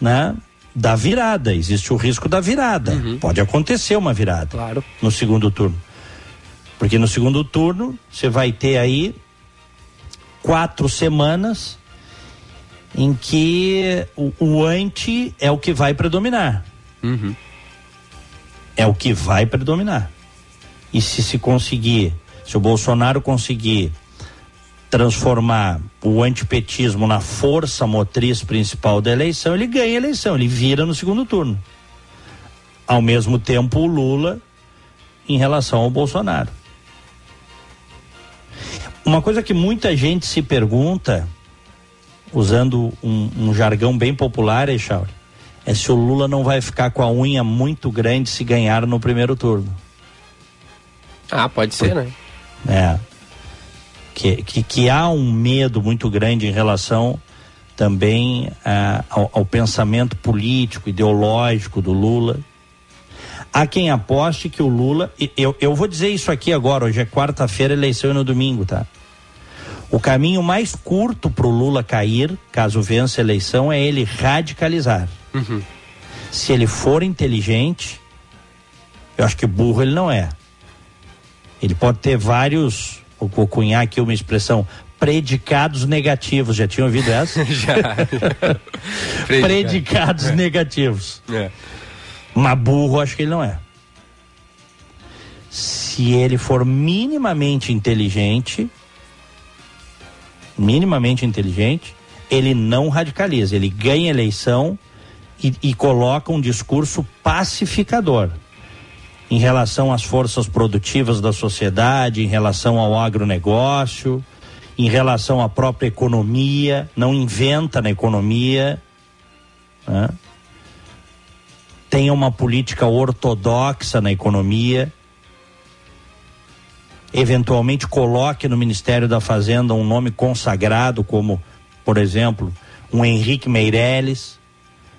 né, da virada. Existe o risco da virada. Uhum. Pode acontecer uma virada. Claro. No segundo turno. Porque no segundo turno você vai ter aí quatro semanas em que o, o anti é o que vai predominar. Uhum. É o que vai predominar. E se se conseguir, se o Bolsonaro conseguir transformar o antipetismo na força motriz principal da eleição, ele ganha a eleição, ele vira no segundo turno. Ao mesmo tempo, o Lula em relação ao Bolsonaro. Uma coisa que muita gente se pergunta, usando um, um jargão bem popular, Echauri, é se o Lula não vai ficar com a unha muito grande se ganhar no primeiro turno. Ah, pode ser, né? É. Que, que, que há um medo muito grande em relação também uh, ao, ao, pensamento político, ideológico do Lula. Há quem aposte que o Lula. Eu, eu vou dizer isso aqui agora, hoje é quarta-feira, eleição é no domingo, tá? O caminho mais curto para o Lula cair, caso vença a eleição, é ele radicalizar. Uhum. Se ele for inteligente, eu acho que burro ele não é. Ele pode ter vários, vou cunhar aqui uma expressão, predicados negativos. Já tinha ouvido essa? Já. predicados é. negativos. É. Mas burro, acho que ele não é. Se ele for minimamente inteligente, minimamente inteligente, ele não radicaliza, ele ganha eleição e, e coloca um discurso pacificador em relação às forças produtivas da sociedade, em relação ao agronegócio, em relação à própria economia, não inventa na economia. Né? Tem uma política ortodoxa na economia. Eventualmente coloque no Ministério da Fazenda um nome consagrado, como, por exemplo, um Henrique Meirelles,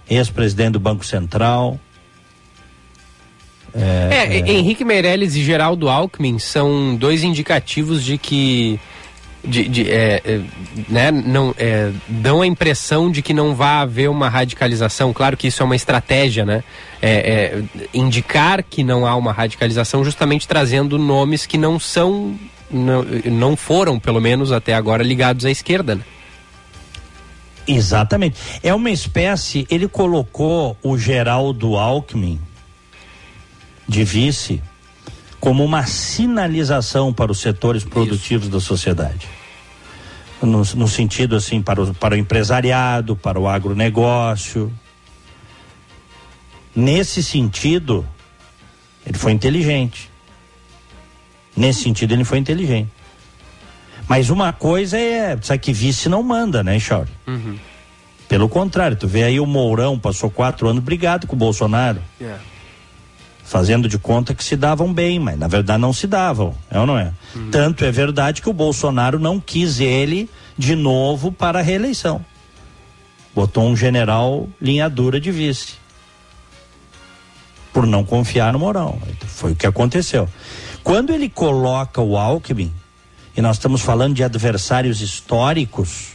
ex-presidente do Banco Central. É, é, é, Henrique Meirelles e Geraldo Alckmin são dois indicativos de que de, de é, é, né, não, é, dão a impressão de que não vai haver uma radicalização. Claro que isso é uma estratégia, né? É, é, indicar que não há uma radicalização, justamente trazendo nomes que não são, não, não foram, pelo menos até agora, ligados à esquerda. Né? Exatamente. É uma espécie. Ele colocou o Geraldo Alckmin de vice como uma sinalização para os setores produtivos Isso. da sociedade. No, no, sentido assim, para o, para o empresariado, para o agronegócio. Nesse sentido, ele foi inteligente. Nesse sentido, ele foi inteligente. Mas uma coisa é, sabe que vice não manda, né, Chauri? Uhum. Pelo contrário, tu vê aí o Mourão passou quatro anos brigado com o Bolsonaro. Yeah fazendo de conta que se davam bem, mas na verdade não se davam, é ou não é? Uhum. Tanto é verdade que o Bolsonaro não quis ele de novo para a reeleição. Botou um general linha dura de vice. Por não confiar no Mourão. Foi o que aconteceu. Quando ele coloca o Alckmin, e nós estamos falando de adversários históricos,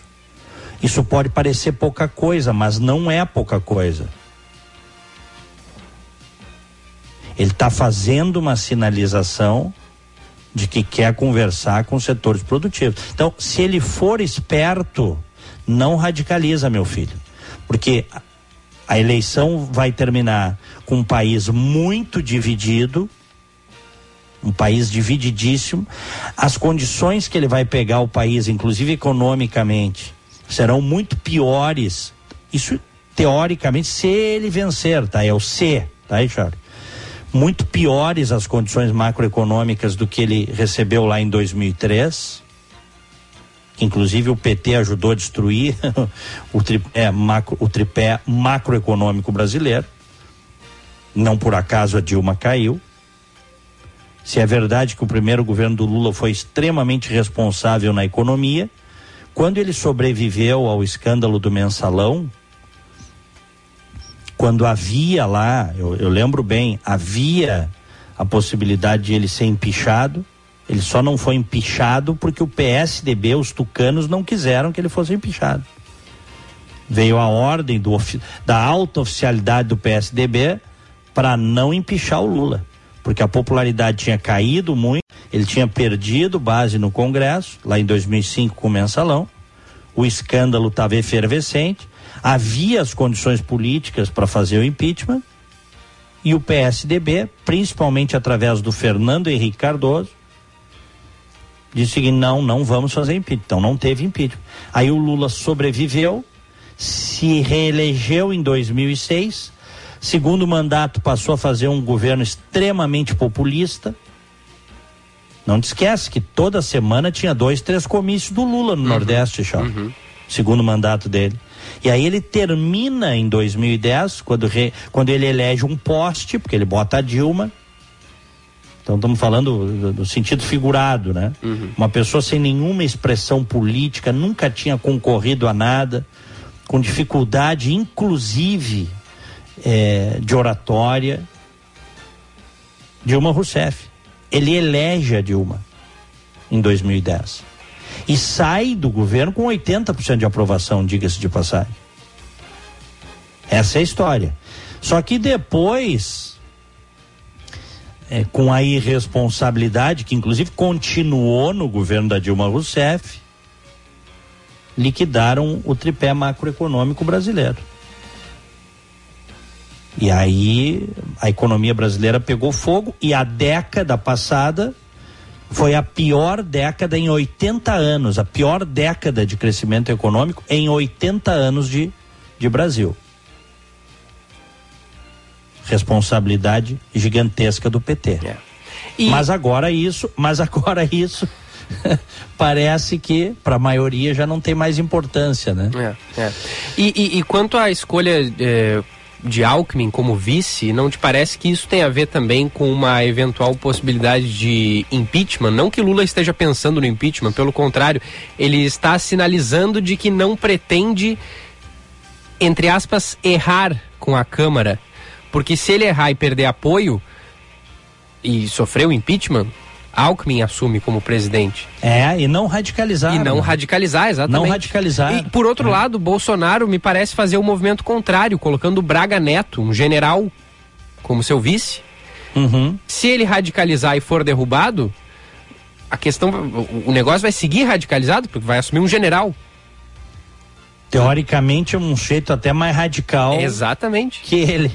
isso pode parecer pouca coisa, mas não é pouca coisa. Ele está fazendo uma sinalização de que quer conversar com os setores produtivos. Então, se ele for esperto, não radicaliza, meu filho. Porque a eleição vai terminar com um país muito dividido, um país divididíssimo. As condições que ele vai pegar o país, inclusive economicamente, serão muito piores. Isso teoricamente, se ele vencer, tá? É o C, tá aí, Charlie? Muito piores as condições macroeconômicas do que ele recebeu lá em 2003. Inclusive o PT ajudou a destruir o, tripé, macro, o tripé macroeconômico brasileiro. Não por acaso a Dilma caiu. Se é verdade que o primeiro governo do Lula foi extremamente responsável na economia, quando ele sobreviveu ao escândalo do mensalão, quando havia lá, eu, eu lembro bem, havia a possibilidade de ele ser empichado, Ele só não foi empichado porque o PSDB, os tucanos, não quiseram que ele fosse empichado. Veio a ordem do, da alta oficialidade do PSDB para não empichar o Lula. Porque a popularidade tinha caído muito, ele tinha perdido base no Congresso, lá em 2005 com o mensalão. O escândalo estava efervescente, havia as condições políticas para fazer o impeachment. E o PSDB, principalmente através do Fernando Henrique Cardoso, disse que não, não vamos fazer impeachment. Então não teve impeachment. Aí o Lula sobreviveu, se reelegeu em 2006, segundo mandato passou a fazer um governo extremamente populista. Não te esquece que toda semana tinha dois, três comícios do Lula no uhum, Nordeste, Uhum. Segundo mandato dele. E aí ele termina em 2010, quando, re, quando ele elege um poste, porque ele bota a Dilma, então estamos falando do, sentido figurado, né? Uhum. Uma pessoa sem nenhuma expressão política, nunca tinha concorrido a nada, com dificuldade, inclusive é, de oratória. Dilma Rousseff. Ele elege a Dilma em 2010. E sai do governo com 80% de aprovação, diga-se de passagem. Essa é a história. Só que depois é, com a irresponsabilidade, que inclusive continuou no governo da Dilma Rousseff, liquidaram o tripé macroeconômico brasileiro. E aí a economia brasileira pegou fogo e a década passada foi a pior década em 80 anos, a pior década de crescimento econômico em 80 anos de, de Brasil responsabilidade gigantesca do PT. É. E... Mas agora isso, mas agora isso parece que para a maioria já não tem mais importância, né? É, é. E, e, e, quanto à escolha é, de Alckmin como vice, não te parece que isso tem a ver também com uma eventual possibilidade de impeachment? Não que Lula esteja pensando no impeachment, pelo contrário, ele está sinalizando de que não pretende, entre aspas, errar com a Câmara porque se ele errar e perder apoio e sofrer o impeachment, Alckmin assume como presidente. É, e não radicalizar. E não radicalizar, exatamente. Não radicalizar. E, por outro é. lado, Bolsonaro me parece fazer o um movimento contrário, colocando Braga Neto, um general, como seu vice. Uhum. Se ele radicalizar e for derrubado, a questão, o negócio vai seguir radicalizado, porque vai assumir um general. Teoricamente, um jeito até mais radical. Exatamente. Que ele.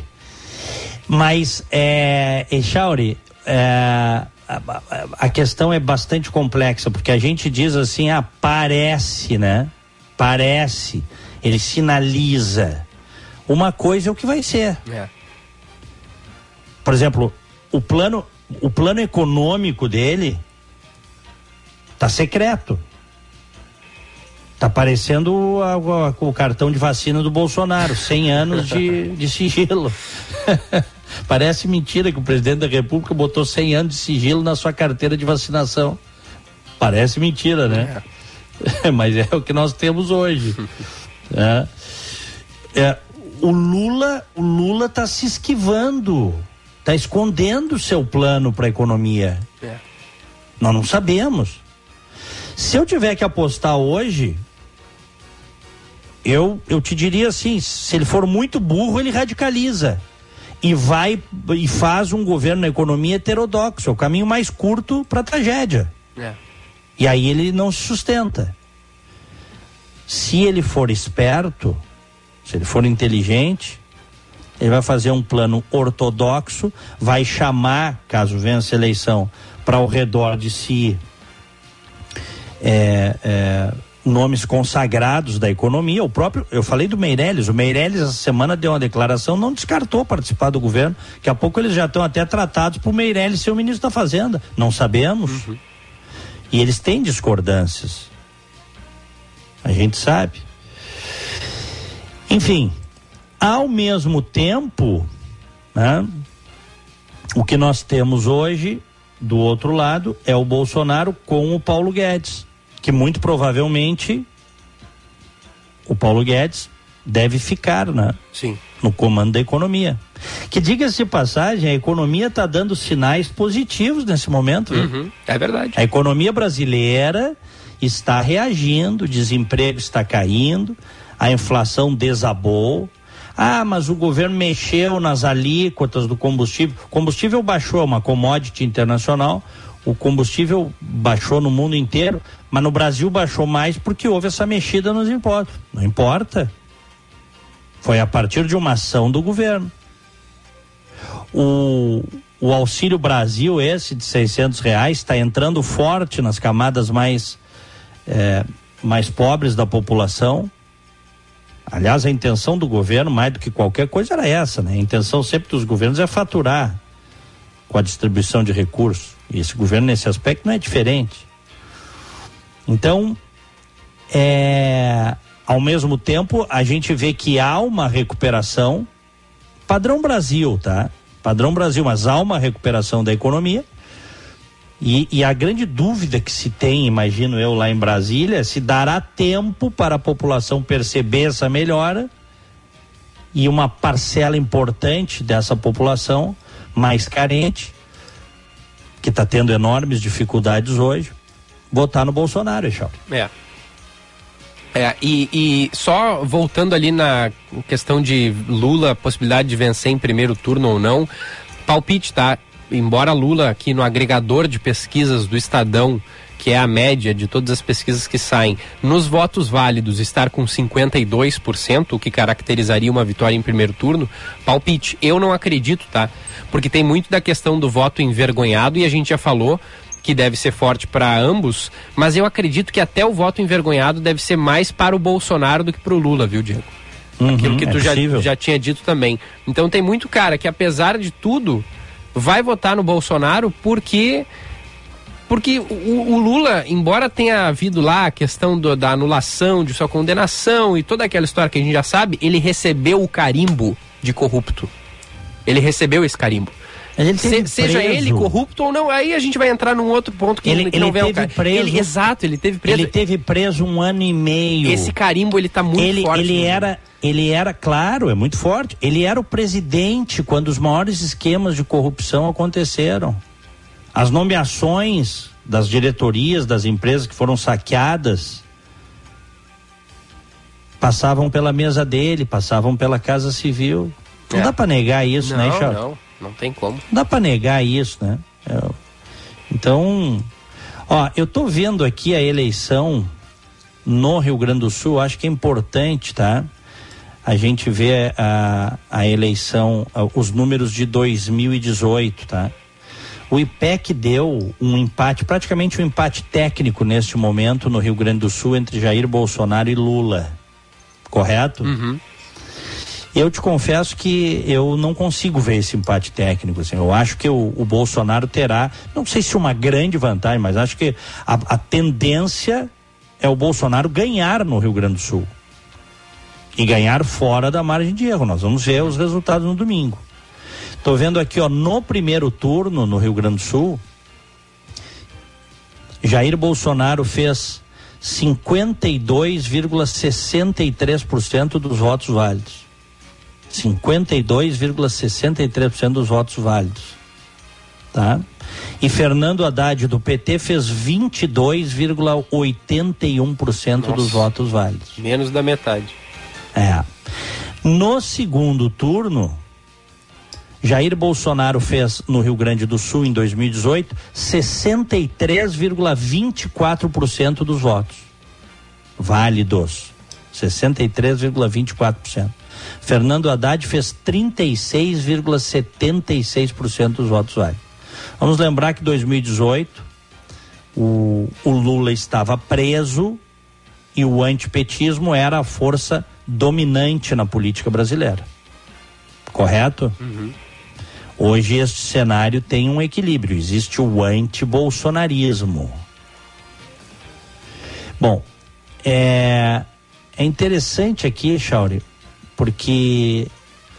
Mas, é, Echauri, é, a, a, questão é bastante complexa, porque a gente diz assim, ah, parece, né? Parece. Ele sinaliza. Uma coisa é o que vai ser. É. Por exemplo, o plano, o plano econômico dele tá secreto. Tá parecendo a, a, o cartão de vacina do Bolsonaro, 100 anos de, de sigilo. Parece mentira que o presidente da República botou 100 anos de sigilo na sua carteira de vacinação. Parece mentira, né? É. Mas é o que nós temos hoje. é. É, o Lula, o Lula está se esquivando, está escondendo o seu plano para a economia. É. Nós não sabemos. Se eu tiver que apostar hoje, eu, eu te diria assim: se ele for muito burro, ele radicaliza e vai e faz um governo na economia heterodoxo, é o caminho mais curto para a tragédia. É. E aí ele não se sustenta. Se ele for esperto, se ele for inteligente, ele vai fazer um plano ortodoxo, vai chamar, caso vença a eleição, para ao redor de si é, é, nomes consagrados da economia. O próprio, eu falei do Meirelles, o Meirelles essa semana deu uma declaração, não descartou participar do governo. Daqui a pouco eles já estão até tratados por Meirelles ser o ministro da Fazenda. Não sabemos. Uhum. E eles têm discordâncias. A gente sabe. Enfim, ao mesmo tempo, né, o que nós temos hoje, do outro lado, é o Bolsonaro com o Paulo Guedes que muito provavelmente o Paulo Guedes deve ficar né, Sim. no comando da economia. Que diga-se de passagem, a economia está dando sinais positivos nesse momento. Uhum, é verdade. A economia brasileira está reagindo, o desemprego está caindo, a inflação desabou. Ah, mas o governo mexeu nas alíquotas do combustível. O combustível baixou, uma commodity internacional. O combustível baixou no mundo inteiro, mas no Brasil baixou mais porque houve essa mexida nos impostos. Não importa. Foi a partir de uma ação do governo. O, o Auxílio Brasil, esse de 600 reais, está entrando forte nas camadas mais, é, mais pobres da população. Aliás, a intenção do governo, mais do que qualquer coisa, era essa, né? A intenção sempre dos governos é faturar com a distribuição de recursos. Esse governo, nesse aspecto, não é diferente. Então, é, ao mesmo tempo, a gente vê que há uma recuperação, padrão Brasil, tá? Padrão Brasil, mas há uma recuperação da economia. E, e, a grande dúvida que se tem, imagino eu, lá em Brasília, é se dará tempo para a população perceber essa melhora e uma parcela importante dessa população mais carente, que está tendo enormes dificuldades hoje, votar no Bolsonaro, Eixaldo. É. É, e, e, só voltando ali na questão de Lula, possibilidade de vencer em primeiro turno ou não, palpite, tá? embora Lula aqui no agregador de pesquisas do Estadão, que é a média de todas as pesquisas que saem, nos votos válidos estar com 52%, o que caracterizaria uma vitória em primeiro turno, palpite, eu não acredito, tá? Porque tem muito da questão do voto envergonhado e a gente já falou que deve ser forte para ambos, mas eu acredito que até o voto envergonhado deve ser mais para o Bolsonaro do que para o Lula, viu, Diego? Uhum, Aquilo que é tu já, possível. já tinha dito também. Então tem muito cara que apesar de tudo vai votar no Bolsonaro porque porque o, o, Lula, embora tenha havido lá a questão do, da anulação de sua condenação e toda aquela história que a gente já sabe, ele recebeu o carimbo de corrupto. Ele recebeu esse carimbo. Ele Se, seja ele corrupto ou não, aí a gente vai entrar num outro ponto que, ele, que ele não vem teve preso, ele, Exato, ele teve preso. Ele teve preso um ano e meio. Esse carimbo ele tá muito ele, forte. Ele era, ele era, claro, é muito forte. Ele era o presidente quando os maiores esquemas de corrupção aconteceram. As nomeações das diretorias das empresas que foram saqueadas passavam pela mesa dele, passavam pela Casa Civil. Não É. dá para negar isso, não, né, Charles? Não, não tem como. Não dá para negar isso, né? Eu- então, ó, eu tô vendo aqui a eleição no Rio Grande do Sul, acho que é importante, tá? A gente vê a, a eleição, os números de 2018, tá? O IPEC deu um empate, praticamente um empate técnico neste momento no Rio Grande do Sul entre Jair Bolsonaro e Lula. Correto? Uhum. Eu te confesso que eu não consigo ver esse empate técnico. Assim. Eu acho que o, o Bolsonaro terá, não sei se uma grande vantagem, mas acho que a, a tendência é o Bolsonaro ganhar no Rio Grande do Sul. E ganhar fora da margem de erro. Nós vamos ver os resultados no domingo. Tô vendo aqui, ó, no primeiro turno no Rio Grande do Sul, Jair Bolsonaro fez 52,63% dos votos válidos. 52,63% dos votos válidos. Tá? E Fernando Haddad do PT fez 22,81% Nossa. dos votos válidos. Menos da metade. É. No segundo turno, Jair Bolsonaro fez no Rio Grande do Sul em 2018 63,24% dos votos válidos. 63,24%. Fernando Haddad fez 36,76% dos votos válidos. Vamos lembrar que em 2018 o, o Lula estava preso e o antipetismo era a força dominante na política brasileira. Correto? Hoje este cenário tem um equilíbrio, existe o antibolsonarismo. Bom, é, é interessante aqui, Chauri, porque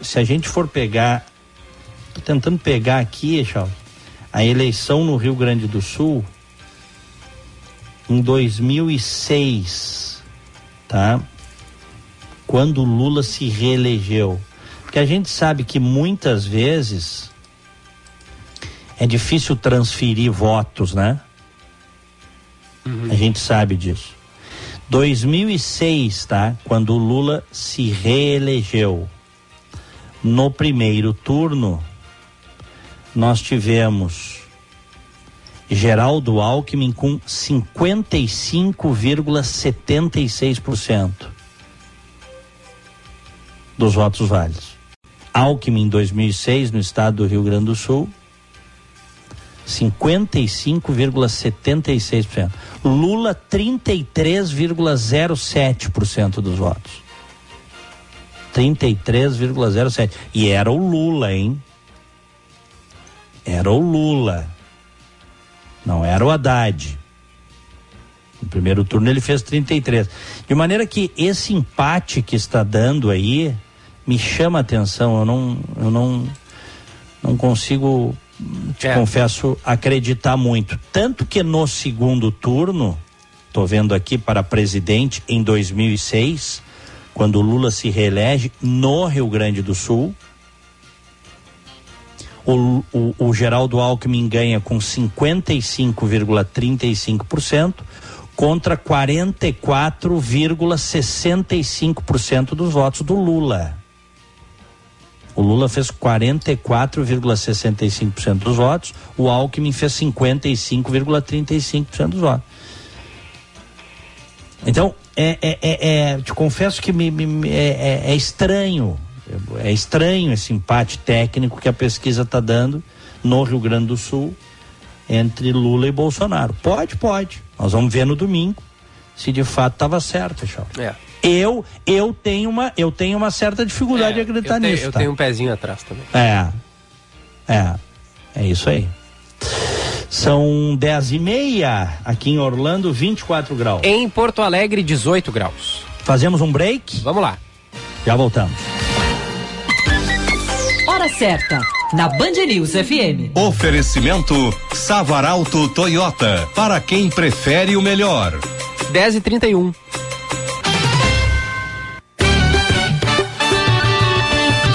se a gente for pegar, tô tentando pegar aqui, Chauri, a eleição no Rio Grande do Sul em 2006, tá? Quando Lula se reelegeu. Porque a gente sabe que muitas vezes é difícil transferir votos, né? Uhum. A gente sabe disso. 2006, tá? Quando o Lula se reelegeu. No primeiro turno, nós tivemos Geraldo Alckmin com 55,76% dos votos válidos. Alckmin em 2006 no estado do Rio Grande do Sul 55,76%. Lula 33,07% dos votos. 33,07. E era o Lula, hein? Era o Lula. Não era o Haddad. No primeiro turno ele fez 33. De maneira que esse empate que está dando aí me chama a atenção. Eu não, eu não, não consigo, te é. confesso, acreditar muito. Tanto que no segundo turno, estou vendo aqui para presidente em 2006, quando o Lula se reelege no Rio Grande do Sul, o, o, o Geraldo Alckmin ganha com 55,35% contra 44,65% dos votos do Lula. O Lula fez 44,65% dos votos, o Alckmin fez 55,35% dos votos. Então, é, é, é, é, te confesso que me, me é, é, é estranho é estranho esse empate técnico que a pesquisa está dando no Rio Grande do Sul entre Lula e Bolsonaro. Pode, pode. Nós vamos ver no domingo se de fato estava certo, Chau. É. Eu, eu tenho uma, eu tenho uma certa dificuldade é, de acreditar eu nisso. Eu tá? tenho um pezinho atrás também. É, é, é isso aí. São dez e meia aqui em Orlando, 24 graus. Em Porto Alegre, 18 graus. Fazemos um break? Vamos lá. Já voltamos. Hora certa, na Band News FM. Oferecimento Savaralto Toyota, para quem prefere o melhor. 10 e 31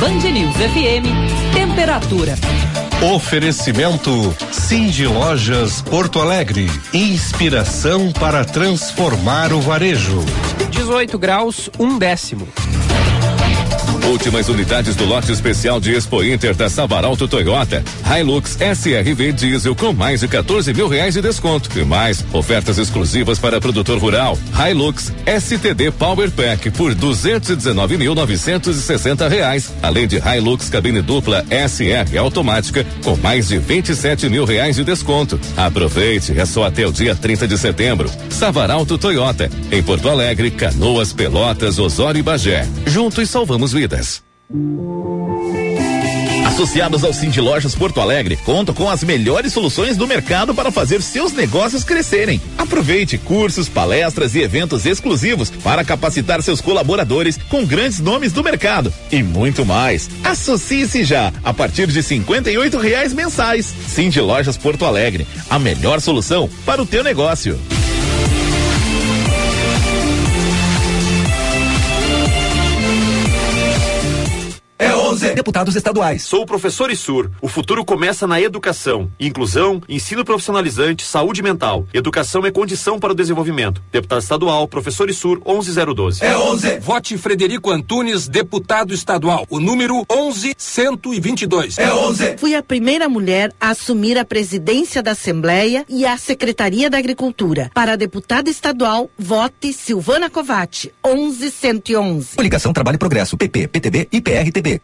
Band News FM, temperatura. Oferecimento Cindy Lojas Porto Alegre. Inspiração para transformar o varejo. 18 graus, um décimo. Últimas unidades do lote especial de Expo Inter da Savaralto Toyota. Hilux SRV Diesel com mais de 14 mil reais de desconto. E mais, ofertas exclusivas para produtor rural. Hilux STD Power Pack por 219.960 reais. Além de Hilux cabine dupla SR automática com mais de 27 mil reais de desconto. Aproveite, é só até o dia 30 de setembro. Savaralto Toyota. Em Porto Alegre, Canoas, Pelotas, Osório e Bagé. Juntos salvamos vidas. Associados ao Cindy Lojas Porto Alegre, contam com as melhores soluções do mercado para fazer seus negócios crescerem. Aproveite cursos, palestras e eventos exclusivos para capacitar seus colaboradores com grandes nomes do mercado e muito mais. Associe-se já a partir de cinquenta e reais mensais. Cindy Lojas Porto Alegre, a melhor solução para o teu negócio. Deputados estaduais. Sou o professor Isur. O futuro começa na educação. Inclusão, ensino profissionalizante, saúde mental. Educação é condição para o desenvolvimento. Deputado estadual, professor Isur, 11012. É 11. Vote Frederico Antunes, deputado estadual. O número 11122. É 11. Fui a primeira mulher a assumir a presidência da Assembleia e a Secretaria da Agricultura. Para deputada estadual, vote Silvana Covatti, 11111. Coligação Trabalho e Progresso, PP, PTB e PRTB.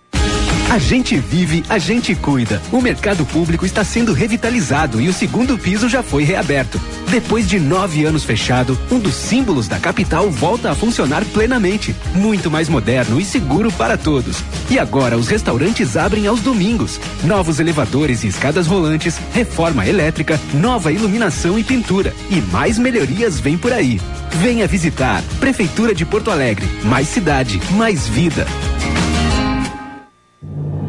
A gente vive, a gente cuida. O mercado público está sendo revitalizado e o segundo piso já foi reaberto. Depois de nove anos fechado, um dos símbolos da capital volta a funcionar plenamente. Muito mais moderno e seguro para todos. E agora os restaurantes abrem aos domingos. Novos elevadores e escadas rolantes, reforma elétrica, nova iluminação e pintura. E mais melhorias vêm por aí. Venha visitar. Prefeitura de Porto Alegre. Mais cidade, mais vida.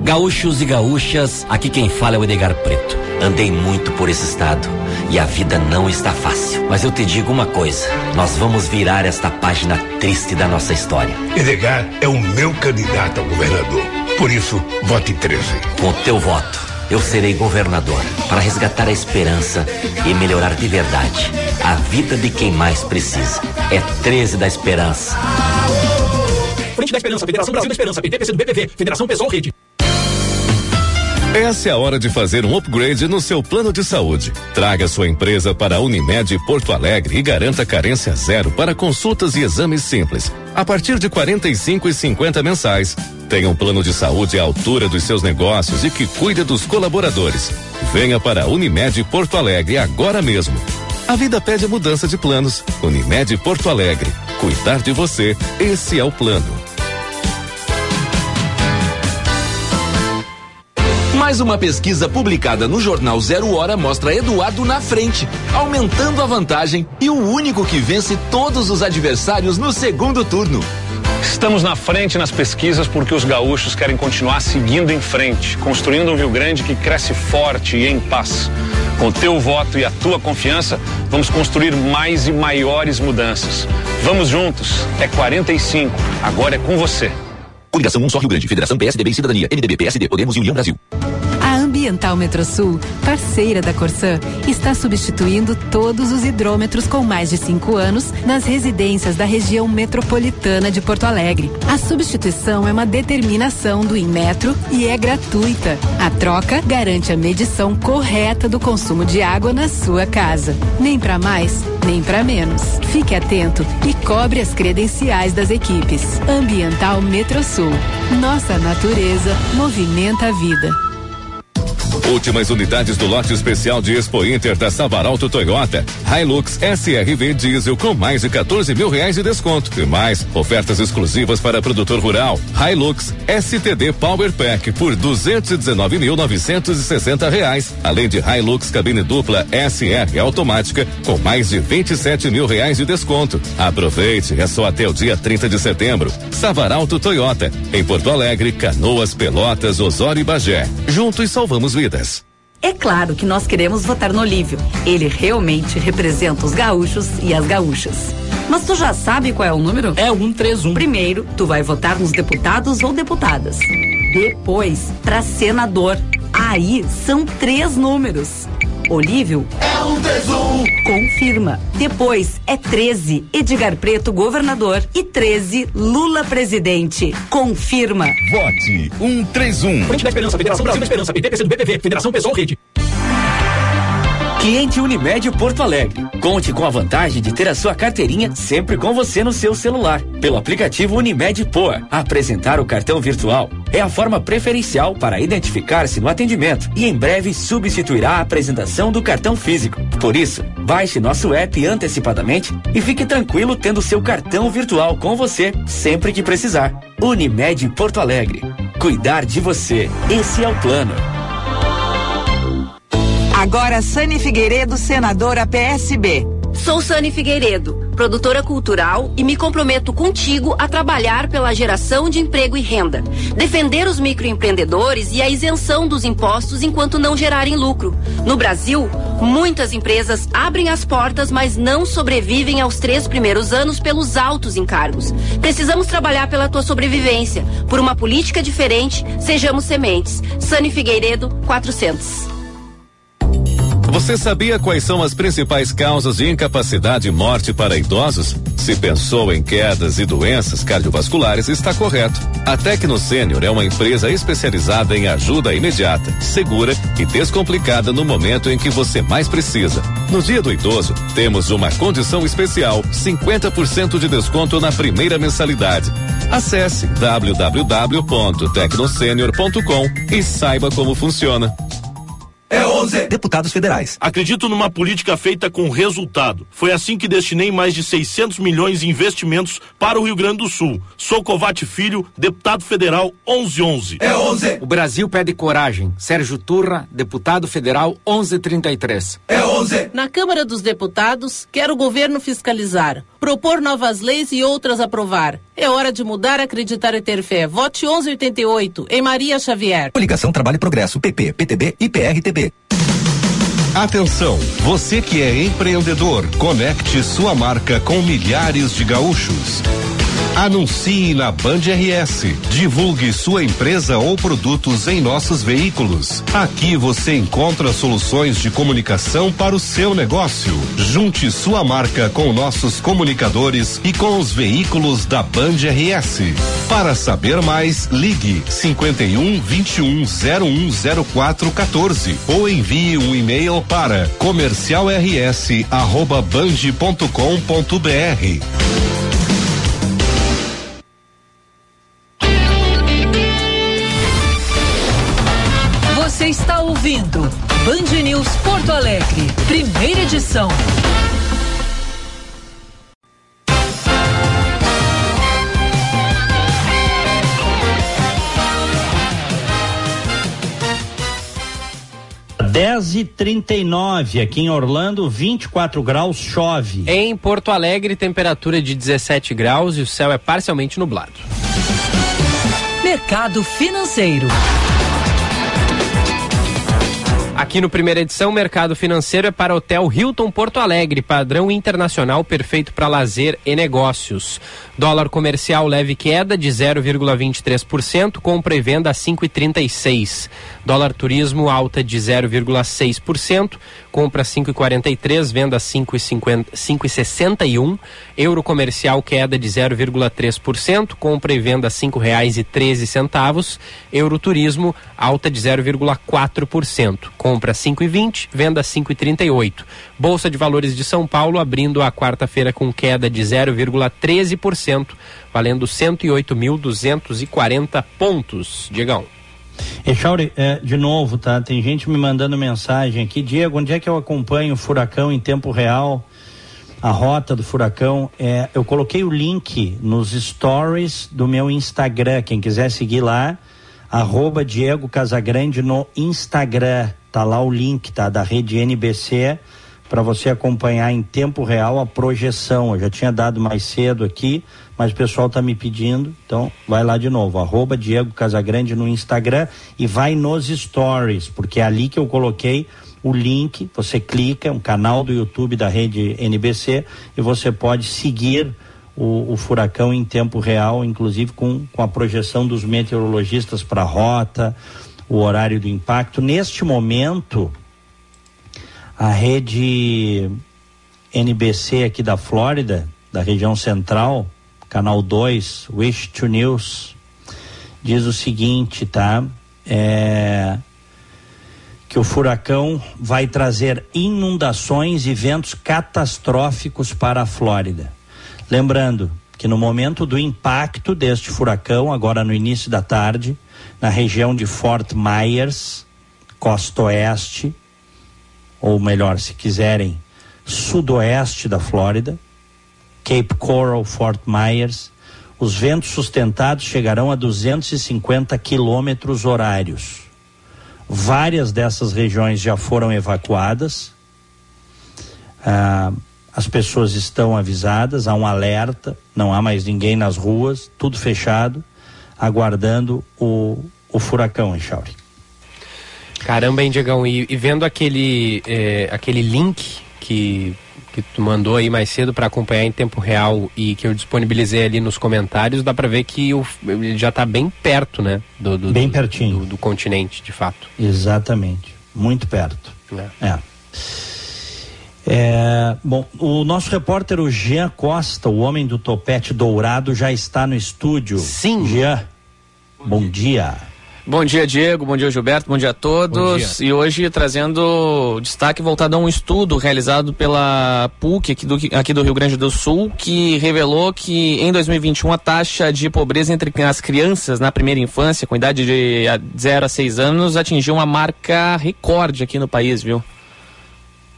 Gaúchos e gaúchas, aqui quem fala é o Edgar Preto. Andei muito por esse estado e a vida não está fácil. Mas eu te digo uma coisa: nós vamos virar esta página triste da nossa história. Edgar é o meu candidato a governador. Por isso, vote 13. Com o teu voto, eu serei governador para resgatar a esperança e melhorar de verdade a vida de quem mais precisa. É 13 da Esperança. Frente da Esperança, Federação Brasil da Esperança, PT, PC do BPV, Federação Pessoal Rede. Essa é a hora de fazer um upgrade no seu plano de saúde. Traga sua empresa para a Unimed Porto Alegre e garanta carência zero para consultas e exames simples. A partir de 45 e 50 mensais. Tenha um plano de saúde à altura dos seus negócios e que cuide dos colaboradores. Venha para a Unimed Porto Alegre agora mesmo. A vida pede mudança de planos. Unimed Porto Alegre. Cuidar de você, esse é o plano. Mais uma pesquisa publicada no jornal Zero Hora mostra Eduardo na frente, aumentando a vantagem e o único que vence todos os adversários no segundo turno. Estamos na frente nas pesquisas porque os gaúchos querem continuar seguindo em frente, construindo um Rio Grande que cresce forte e em paz. Com teu voto e a tua confiança, vamos construir mais e maiores mudanças. Vamos juntos. É 45. Agora é com você. Coligação Um Só Rio Grande, Federação PSDB e Cidadania, MDB, PSD, Podemos e União Brasil. Ambiental Metrosul, parceira da Corsã, está substituindo todos os hidrômetros com mais de cinco anos nas residências da região metropolitana de Porto Alegre. A substituição é uma determinação do Inmetro e é gratuita. A troca garante a medição correta do consumo de água na sua casa. Nem para mais, nem para menos. Fique atento e cobre as credenciais das equipes. Ambiental Metrosul. Nossa natureza movimenta a vida. Últimas unidades do lote especial de Expo Inter da Savaralto Toyota. Hilux SRV Diesel com mais de 14 mil reais de desconto. E mais, ofertas exclusivas para produtor rural. Hilux STD Power Pack por 219.960 reais. Além de Hilux cabine dupla SR automática com mais de 27 mil reais de desconto. Aproveite, é só até o dia 30 de setembro. Savaralto Toyota. Em Porto Alegre, Canoas, Pelotas, Osório e Bagé. Juntos salvamos vidas. É claro que nós queremos votar no Olívio. Ele realmente representa os gaúchos e as gaúchas. Mas tu já sabe qual é o número? É 131. Primeiro, tu vai votar nos deputados ou deputadas. Depois, para senador. Aí são três números. Olívio é um 31. Confirma. Depois é 13, Edgar Preto governador e 13, Lula presidente. Confirma. Vote 131. Frente da Esperança, Federação Brasil da Esperança, PT, PC do BPV, Federação Pessoal Rede. Cliente Unimed Porto Alegre. Conte com a vantagem de ter a sua carteirinha sempre com você no seu celular. Pelo aplicativo Unimed Poa. Apresentar o cartão virtual é a forma preferencial para identificar-se no atendimento e em breve substituirá a apresentação do cartão físico. Por isso, baixe nosso app antecipadamente e fique tranquilo tendo seu cartão virtual com você sempre que precisar. Unimed Porto Alegre. Cuidar de você. Esse é o plano. Agora Sani Figueiredo, senadora PSB. Sou Sani Figueiredo, produtora cultural e me comprometo contigo a trabalhar pela geração de emprego e renda, defender os microempreendedores e a isenção dos impostos enquanto não gerarem lucro. No Brasil, muitas empresas abrem as portas, mas não sobrevivem aos três primeiros anos pelos altos encargos. Precisamos trabalhar pela tua sobrevivência, por uma política diferente. Sejamos sementes. Sani Figueiredo, 400. Você sabia quais são as principais causas de incapacidade e morte para idosos? Se pensou em quedas e doenças cardiovasculares, está correto. A Tecno Sênior é uma empresa especializada em ajuda imediata, segura e descomplicada no momento em que você mais precisa. No Dia do Idoso, temos uma condição especial: 50% de desconto na primeira mensalidade. Acesse www.tecnosenior.com e saiba como funciona. É 11. Deputados federais. Acredito numa política feita com resultado. Foi assim que destinei mais de 600 milhões em investimentos para o Rio Grande do Sul. Sou Covate Filho, deputado federal 1111. É 11. O Brasil pede coragem. Sérgio Turra, deputado federal 1133. É 11. Na Câmara dos Deputados, quero o governo fiscalizar, propor novas leis e outras aprovar. É hora de mudar, acreditar e ter fé. Vote 1188 em Maria Xavier. Coligação Trabalho e Progresso, PP, PTB e PRTB. Atenção, você que é empreendedor, conecte sua marca com milhares de gaúchos. Anuncie na Band RS. Divulgue sua empresa ou produtos em nossos veículos. Aqui você encontra soluções de comunicação para o seu negócio. Junte sua marca com nossos comunicadores e com os veículos da Band RS. Para saber mais, ligue 51 21 0104 14 ou envie um e-mail para comercialrs@band.com.br. Você está ouvindo Band News Porto Alegre, primeira edição. Dez e trinta e nove aqui em Orlando, 24 graus, chove. Em Porto Alegre, temperatura de 17 graus e o céu é parcialmente nublado. Mercado financeiro. Aqui no primeira edição, mercado financeiro é para Hotel Hilton Porto Alegre, padrão internacional perfeito para lazer e negócios. Dólar comercial leve queda de 0,23%, compra e venda a 5,36. Dólar turismo alta de 0,6%, compra 5,43, venda 5,61. Euro comercial queda de 0,3%, compra e venda treze centavos. Euro turismo alta de 0,4%, compra 5,20, venda 5,38. Bolsa de Valores de São Paulo abrindo a quarta-feira com queda de 0,13% valendo 108.240 pontos. Diegão. Echauri, é, de novo, tá? Tem gente me mandando mensagem aqui. Diego, onde é que eu acompanho o furacão em tempo real? A rota do furacão. É, eu coloquei o link nos stories do meu Instagram. Quem quiser seguir lá, arroba Diego Casagrande no Instagram. Tá lá o link, tá? Da rede NBC para você acompanhar em tempo real a projeção. Eu já tinha dado mais cedo aqui, mas o pessoal está me pedindo, então vai lá de novo, arroba Diego Casagrande no Instagram e vai nos stories, porque é ali que eu coloquei o link, você clica, um canal do YouTube da rede NBC e você pode seguir o, o furacão em tempo real, inclusive com, com a projeção dos meteorologistas para a rota, o horário do impacto. Neste momento, a rede NBC aqui da Flórida, da região central, canal 2, Wish to News, diz o seguinte, tá? É, que o furacão vai trazer inundações e ventos catastróficos para a Flórida. Lembrando que no momento do impacto deste furacão, agora no início da tarde, na região de Fort Myers, costa oeste, ou melhor, se quiserem, sudoeste da Flórida, Cape Coral, Fort Myers, os ventos sustentados chegarão a 250 quilômetros horários. Várias dessas regiões já foram evacuadas. Ah, as pessoas estão avisadas, há um alerta, não há mais ninguém nas ruas, tudo fechado, aguardando o, o furacão, Echauri. Caramba, hein, Diegão? E, e vendo aquele, é, aquele link que, que tu mandou aí mais cedo para acompanhar em tempo real e que eu disponibilizei ali nos comentários, dá para ver que o, ele já está bem perto, né? Do, do bem do, pertinho. Do, do, continente, de fato. Exatamente. Muito perto. É. é. É, bom, o nosso repórter, o Jean Costa, o homem do topete dourado, já está no estúdio. Sim. Jean, bom, bom dia. dia. Bom dia, Diego. Bom dia, Gilberto. Bom dia a todos. Dia. E hoje trazendo destaque voltado a um estudo realizado pela PUC aqui do, aqui do Rio Grande do Sul, que revelou que em 2021 a taxa de pobreza entre as crianças na primeira infância, com idade de 0 a 6 anos, atingiu uma marca recorde aqui no país, viu?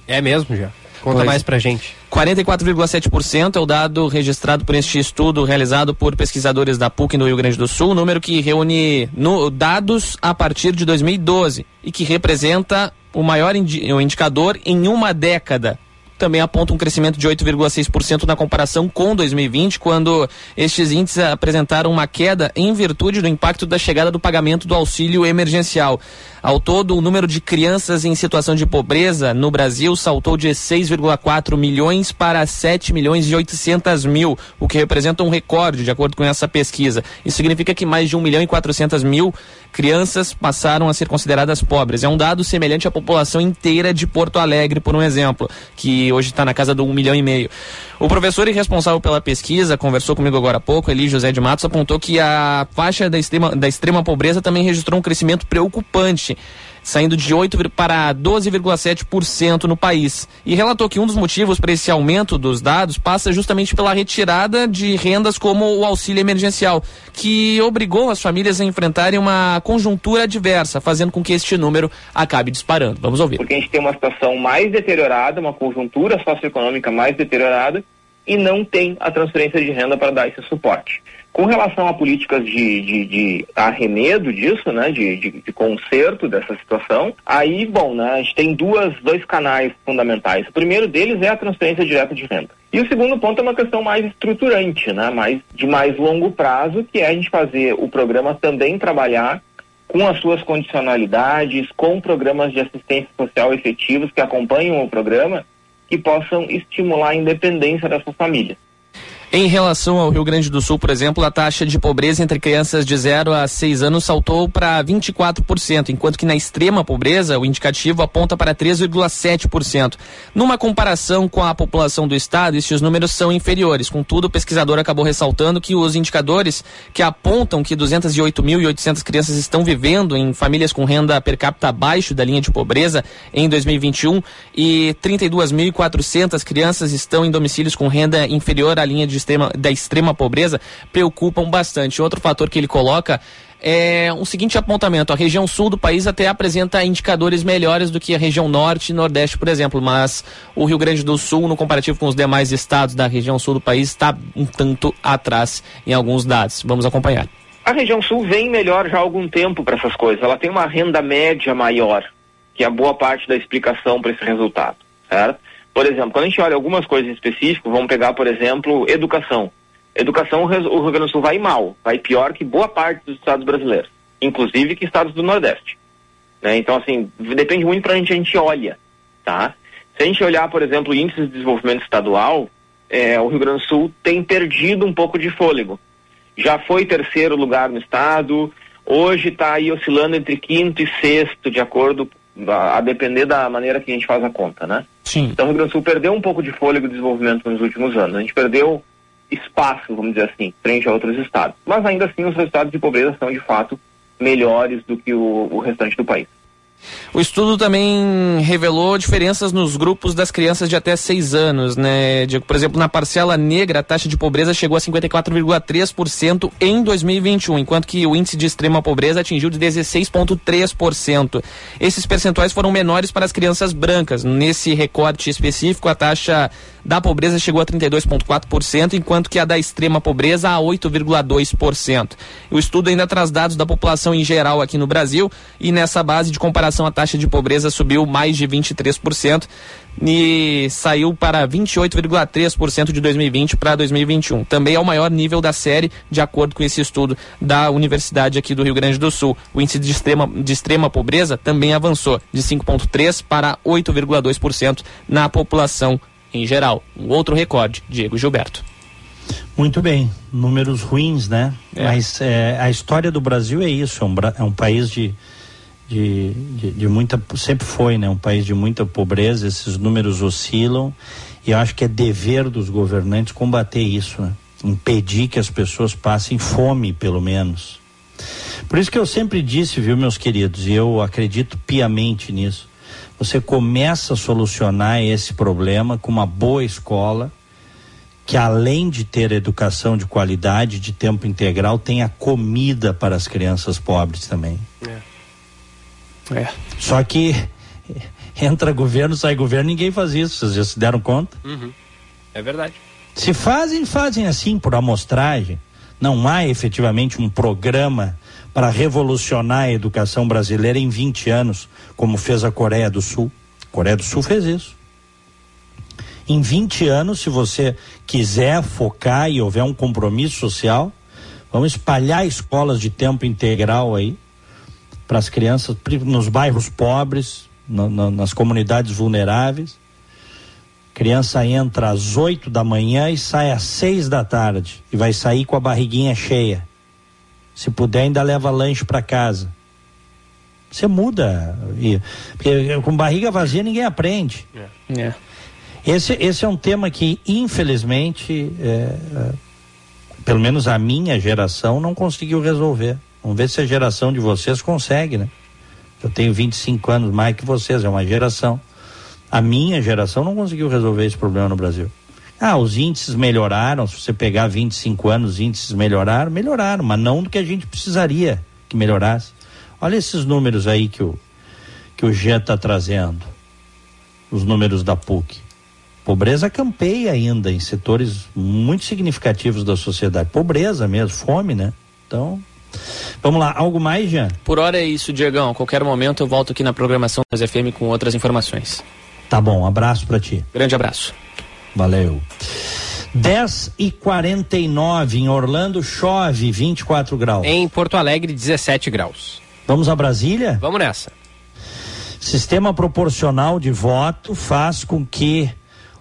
É mesmo, já. Conta pois. mais pra gente. 44,7% é o dado registrado por este estudo realizado por pesquisadores da PUC no Rio Grande do Sul, número que reúne no, dados a partir de 2012 e que representa o maior indi o indicador em uma década também aponta um crescimento de 8,6% na comparação com 2020, quando estes índices apresentaram uma queda em virtude do impacto da chegada do pagamento do auxílio emergencial. Ao todo, o número de crianças em situação de pobreza no Brasil saltou de 6,4 milhões para 7 milhões e 800 mil, o que representa um recorde, de acordo com essa pesquisa. Isso significa que mais de 1 milhão e 400 mil crianças passaram a ser consideradas pobres. É um dado semelhante à população inteira de Porto Alegre, por um exemplo, que hoje está na casa do 1 milhão e meio. O professor e responsável pela pesquisa conversou comigo agora há pouco, Eli José de Matos, apontou que a faixa da extrema, da extrema pobreza também registrou um crescimento preocupante saindo de 8 para 12,7% no país. E relatou que um dos motivos para esse aumento dos dados passa justamente pela retirada de rendas como o auxílio emergencial, que obrigou as famílias a enfrentarem uma conjuntura adversa, fazendo com que este número acabe disparando. Vamos ouvir. Porque a gente tem uma situação mais deteriorada, uma conjuntura socioeconômica mais deteriorada e não tem a transferência de renda para dar esse suporte. Com relação a políticas de, de, de arremedo disso, né, de, de, de, conserto dessa situação, aí, bom, né, a gente tem duas, dois canais fundamentais. O primeiro deles é a transferência direta de renda. E o segundo ponto é uma questão mais estruturante, né, mais, de mais longo prazo, que é a gente fazer o programa também trabalhar com as suas condicionalidades, com programas de assistência social efetivos que acompanham o programa, que possam estimular a independência dessas famílias. Em relação ao Rio Grande do Sul, por exemplo, a taxa de pobreza entre crianças de 0 a 6 anos saltou para 24%, enquanto que na extrema pobreza o indicativo aponta para 3,7%. Numa comparação com a população do estado, esses números são inferiores. Contudo, o pesquisador acabou ressaltando que os indicadores que apontam que 208.800 crianças estão vivendo em famílias com renda per capita abaixo da linha de pobreza em 2021 e 32.400 crianças estão em domicílios com renda inferior à linha de extrema, da extrema pobreza preocupam bastante. Outro fator que ele coloca é um seguinte apontamento: a região sul do país até apresenta indicadores melhores do que a região norte e nordeste, por exemplo, mas o Rio Grande do Sul, no comparativo com os demais estados da região sul do país, está um tanto atrás em alguns dados. Vamos acompanhar. A região sul vem melhor já há algum tempo para essas coisas. Ela tem uma renda média maior, que é boa parte da explicação para esse resultado, certo? Por exemplo, quando a gente olha algumas coisas específicas, vamos pegar, por exemplo, educação. Educação, o Rio Grande do Sul vai mal, vai pior que boa parte dos estados brasileiros, inclusive que estados do Nordeste. Né? Então, assim, depende muito para onde a gente olha, tá? Se a gente olhar, por exemplo, o índice de desenvolvimento estadual, é, o Rio Grande do Sul tem perdido um pouco de fôlego. Já foi terceiro lugar no estado, hoje está aí oscilando entre quinto e sexto, de acordo a, depender da maneira que a gente faz a conta, né? Sim. Então o Rio Grande do Sul perdeu um pouco de fôlego de desenvolvimento nos últimos anos. A gente perdeu espaço, vamos dizer assim, frente a outros estados. Mas ainda assim os resultados de pobreza são de fato melhores do que o, o restante do país. O estudo também revelou diferenças nos grupos das crianças de até 6 anos, né? Por exemplo, na parcela negra, a taxa de pobreza chegou a 54,3% em 2021, enquanto que o índice de extrema pobreza atingiu de 16,3%. Esses percentuais foram menores para as crianças brancas. Nesse recorte específico, a taxa da pobreza chegou a 32,4%, enquanto que a da extrema pobreza a 8,2%. O estudo ainda traz dados da população em geral aqui no Brasil e nessa base de comparação a taxa de pobreza subiu mais de 23% e saiu para 28,3% de 2020 para 2021. Também é o maior nível da série, de acordo com esse estudo da Universidade aqui do Rio Grande do Sul. O índice de extrema, de extrema pobreza também avançou de 5,3% para 8,2% na população em geral. Um outro recorde, Diego Gilberto. Muito bem, números ruins, né? É. Mas é, a história do Brasil é isso, é um, é um país de, de, de, de, muita, sempre foi, né? Um país de muita pobreza, esses números oscilam e eu acho que é dever dos governantes combater isso, né? Impedir que as pessoas passem fome, pelo menos. Por isso que eu sempre disse, viu, meus queridos, e eu acredito piamente nisso você começa a solucionar esse problema com uma boa escola, que além de ter educação de qualidade, de tempo integral, tenha comida para as crianças pobres também. É. é. Só que entra governo, sai governo, ninguém faz isso. Vocês já se deram conta? Uhum. É verdade. Se fazem, fazem assim por amostragem. Não há efetivamente um programa para revolucionar a educação brasileira em 20 anos, como fez a Coreia do Sul. A Coreia do Sul fez isso. Em 20 anos, se você quiser focar e houver um compromisso social, vamos espalhar escolas de tempo integral aí, para as crianças nos bairros pobres, na- na- nas comunidades vulneráveis. Criança entra às 8 da manhã e sai às 6 da tarde e vai sair com a barriguinha cheia. Se puder, ainda leva lanche para casa. Você muda. Porque com barriga vazia ninguém aprende. É. Esse, esse é um tema que, infelizmente, é, é, pelo menos a minha geração não conseguiu resolver. Vamos ver se a geração de vocês consegue, né? Eu tenho 25 anos mais que vocês, é uma geração. A minha geração não conseguiu resolver esse problema no Brasil. Ah, os índices melhoraram, se você pegar 25 anos, os índices melhoraram, melhoraram, mas não do que a gente precisaria que melhorasse. Olha esses números aí que o, que o Jean está trazendo. Os números da PUC. Pobreza campeia ainda em setores muito significativos da sociedade. Pobreza mesmo, fome, né? Então, vamos lá. Algo mais, Jean? Por hora é isso, Diegão. A qualquer momento eu volto aqui na programação das FM com outras informações. Tá bom, um abraço para ti. Grande abraço. Valeu. 10 e 49 em Orlando, chove 24 graus. Em Porto Alegre, 17 graus. Vamos a Brasília? Vamos nessa. Sistema proporcional de voto faz com que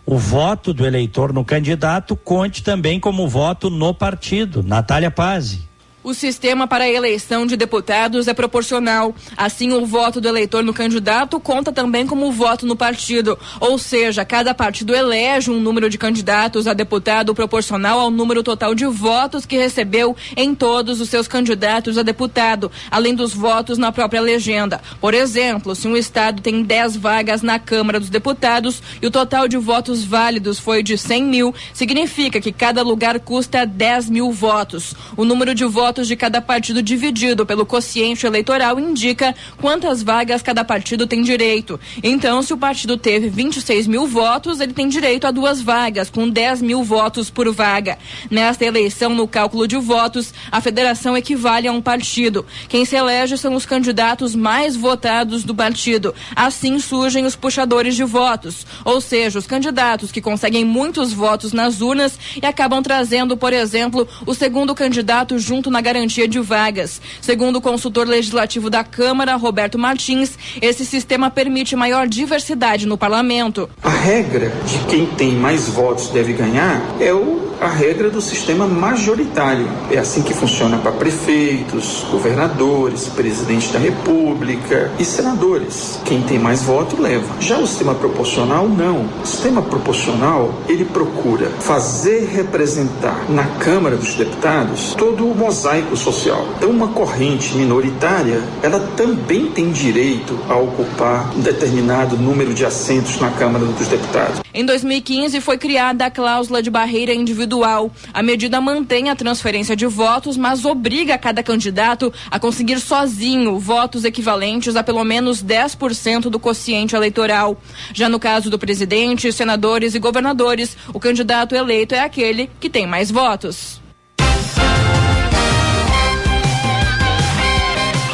o voto do eleitor no candidato conte também como voto no partido. Natália Pazzi. O sistema para a eleição de deputados é proporcional. Assim, o voto do eleitor no candidato conta também como voto no partido. Ou seja, cada partido elege um número de candidatos a deputado proporcional ao número total de votos que recebeu em todos os seus candidatos a deputado, além dos votos na própria legenda. Por exemplo, se um estado tem 10 vagas na Câmara dos Deputados e o total de votos válidos foi de 100 mil, significa que cada lugar custa 10 mil votos. O número de votos de cada partido dividido pelo quociente eleitoral indica quantas vagas cada partido tem direito. Então, se o partido teve 26 mil votos, ele tem direito a duas vagas, com 10 mil votos por vaga. Nesta eleição, no cálculo de votos, a federação equivale a um partido. Quem se elege são os candidatos mais votados do partido. Assim surgem os puxadores de votos, ou seja, os candidatos que conseguem muitos votos nas urnas e acabam trazendo, por exemplo, o segundo candidato junto na garantia de vagas. Segundo o consultor legislativo da Câmara, Roberto Martins, esse sistema permite maior diversidade no parlamento. A regra de quem tem mais votos deve ganhar é o, a regra do sistema majoritário. É assim que funciona para prefeitos, governadores, presidente da república e senadores. Quem tem mais voto leva. Já o sistema proporcional, não. O sistema proporcional, ele procura fazer representar na Câmara dos Deputados todo o mosaico social. Então, uma corrente minoritária, ela também tem direito a ocupar um determinado número de assentos na Câmara dos Deputados. Em 2015 foi criada a cláusula de barreira individual. A medida mantém a transferência de votos, mas obriga cada candidato a conseguir sozinho votos equivalentes a pelo menos 10% do quociente eleitoral. Já no caso do presidente, senadores e governadores, o candidato eleito é aquele que tem mais votos.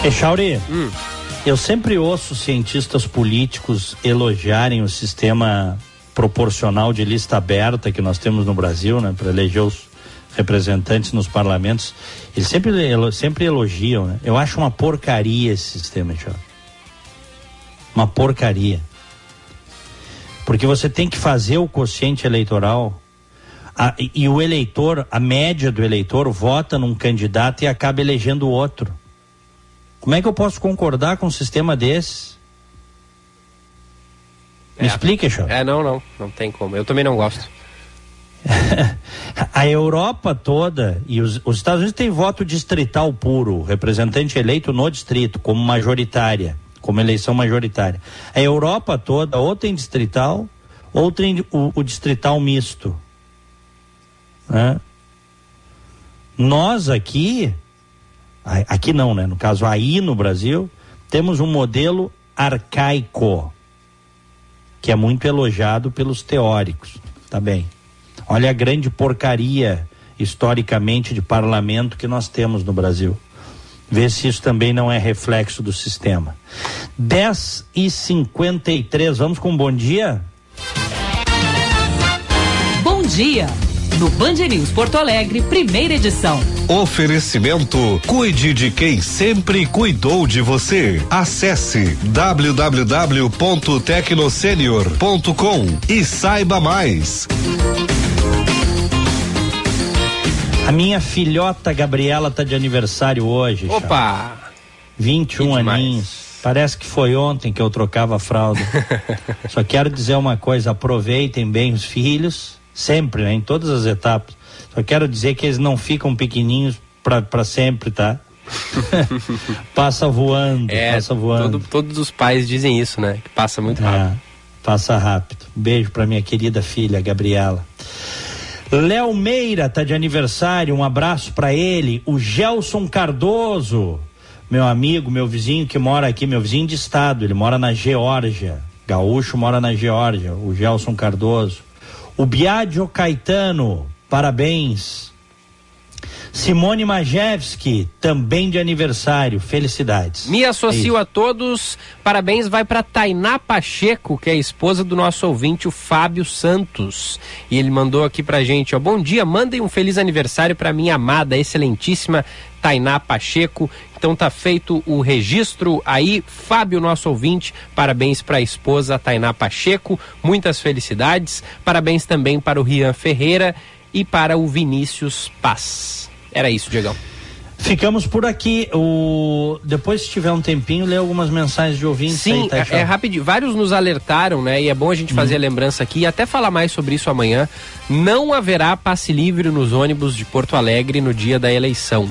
Echauri, eu sempre ouço cientistas políticos elogiarem o sistema proporcional de lista aberta que nós temos no Brasil, né, para eleger os representantes nos parlamentos. Eles sempre, sempre elogiam, né? Eu acho uma porcaria esse sistema, Echauri. Uma porcaria. Porque você tem que fazer o quociente eleitoral a- e, e o eleitor, a média do eleitor, vota num candidato e acaba elegendo o outro. Como é que eu posso concordar com um sistema desses? Me explica, Chão. É, não, não. Não tem como. Eu também não gosto. A Europa toda e os, os Estados Unidos têm voto distrital puro, representante eleito no distrito, como majoritária, como eleição majoritária. A Europa toda ou tem distrital ou tem o, o distrital misto. né? Nós aqui, aqui não, né? No caso aí no Brasil, temos um modelo arcaico que é muito elogiado pelos teóricos. Tá bem. Olha a grande porcaria historicamente de parlamento que nós temos no Brasil. Vê se isso também não é reflexo do sistema. 10 e 53 vamos com um bom dia? Bom dia! No Band News Porto Alegre, primeira edição. Oferecimento Cuide de quem sempre cuidou de você. Acesse www.tecnosenior.com e saiba mais. A minha filhota Gabriela tá de aniversário hoje. Opa! 21 aninhos. Parece que foi ontem que eu trocava a fralda. Só quero dizer uma coisa: aproveitem bem os filhos, sempre, né, em todas as etapas. Só quero dizer que eles não ficam pequenininhos para sempre, tá? passa voando, É, passa voando. todo- todos os pais dizem isso, né? Que passa muito rápido. É, passa rápido. Beijo para minha querida filha, Gabriela. Léo Meira tá de aniversário, um abraço para ele. O Gelson Cardoso, meu amigo, meu vizinho que mora aqui, meu vizinho de estado, ele mora na Geórgia. Gaúcho mora na Geórgia, o Gelson Cardoso. O Biagio Caetano, parabéns. Simone Majewski, também de aniversário, felicidades. Me associo É a todos. Parabéns vai para Tainá Pacheco, que é a esposa do nosso ouvinte, o Fábio Santos. E ele mandou aqui pra gente, ó, bom dia, mandem um feliz aniversário para minha amada, excelentíssima Tainá Pacheco. Então tá feito o registro aí, Fábio, nosso ouvinte. Parabéns para a esposa Tainá Pacheco, muitas felicidades. Parabéns também para o Rian Ferreira e para o Vinícius Paz. Era isso, Diegão. Ficamos por aqui. O... Depois, se tiver um tempinho, lê algumas mensagens de ouvintes. Sim, aí, tá, é, é rapidinho. Vários nos alertaram, né? E é bom a gente fazer a lembrança aqui e até falar mais sobre isso amanhã. Não haverá passe livre nos ônibus de Porto Alegre no dia da eleição.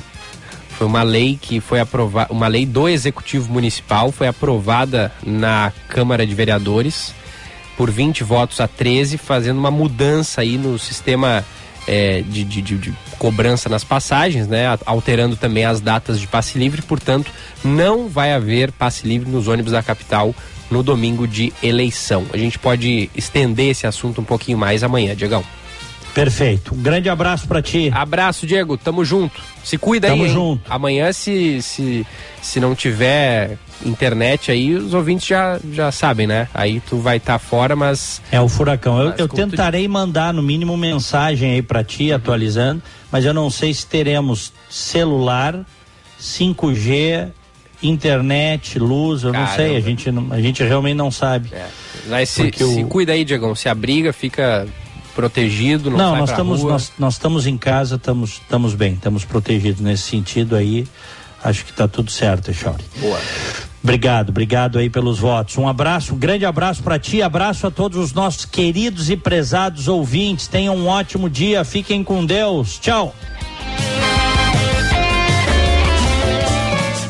Foi uma lei que foi aprovada, uma lei do Executivo Municipal, foi aprovada na Câmara de Vereadores por 20 votos a 13, fazendo uma mudança aí no sistema é, de, de- de- de cobrança nas passagens, né? Alterando também as datas de passe livre, portanto, não vai haver passe livre nos ônibus da capital no domingo de eleição. A gente pode estender esse assunto um pouquinho mais amanhã, Diegão. Perfeito. Um grande abraço para ti. Abraço, Diego. Tamo junto. Se cuida Tamo aí. hein? junto. Amanhã, se, se, se não tiver internet aí, os ouvintes já, já sabem, né? Aí tu vai estar fora, mas. É o furacão. Eu, Mas eu como tu- tentarei mandar no mínimo mensagem aí para ti, atualizando, mas eu não sei se teremos celular, 5G, internet, luz, eu não sei. Caramba. A gente, a gente realmente não sabe. Mas se, Porque se o- cuida aí, Diegão. Se abriga, fica protegido, não, Não, sai nós estamos, rua. nós, nós estamos em casa, estamos, estamos bem, estamos protegidos nesse sentido aí. Acho que está tudo certo, Chauri. Boa. Obrigado, obrigado aí pelos votos. Um abraço, um grande abraço para ti, abraço a todos os nossos queridos e prezados ouvintes. Tenham um ótimo dia, fiquem com Deus. Tchau.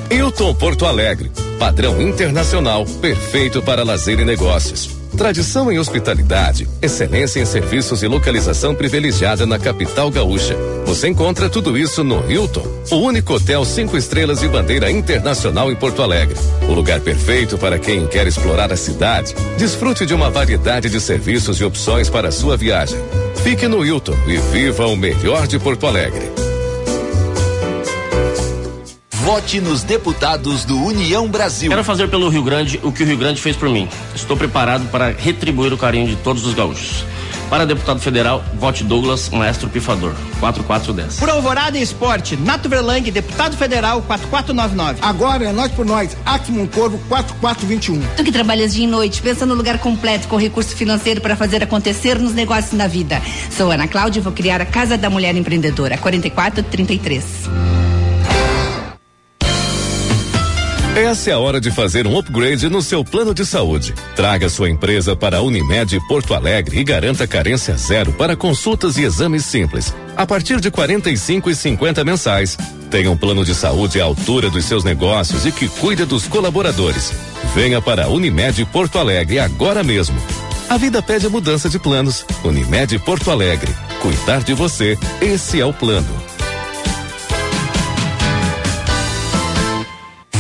Hilton Porto Alegre, padrão internacional, perfeito para lazer e negócios. Tradição em hospitalidade, excelência em serviços e localização privilegiada na capital gaúcha. Você encontra tudo isso no Hilton, o único hotel cinco estrelas de bandeira internacional em Porto Alegre. O lugar perfeito para quem quer explorar a cidade. Desfrute de uma variedade de serviços e opções para a sua viagem. Fique no Hilton e viva o melhor de Porto Alegre. Vote nos deputados do União Brasil. Quero fazer pelo Rio Grande o que o Rio Grande fez por mim. Estou preparado para retribuir o carinho de todos os gaúchos. Para deputado federal, vote Douglas Maestro Pifador, 4410. Por Alvorada e Esporte, Nato Verlang, deputado federal 4499. Agora é nós por nós, Actimum Corvo 4421. Tu que trabalhas dia e noite, pensa no lugar completo com recurso financeiro para fazer acontecer nos negócios na vida. Sou Ana Cláudia e vou criar a Casa da Mulher Empreendedora, 4433. Essa é a hora de fazer um upgrade no seu plano de saúde. Traga sua empresa para a Unimed Porto Alegre e garanta carência zero para consultas e exames simples. A partir de 45 e 50 mensais. Tenha um plano de saúde à altura dos seus negócios e que cuida dos colaboradores. Venha para a Unimed Porto Alegre agora mesmo. A vida pede a mudança de planos. Unimed Porto Alegre. Cuidar de você, esse é o plano.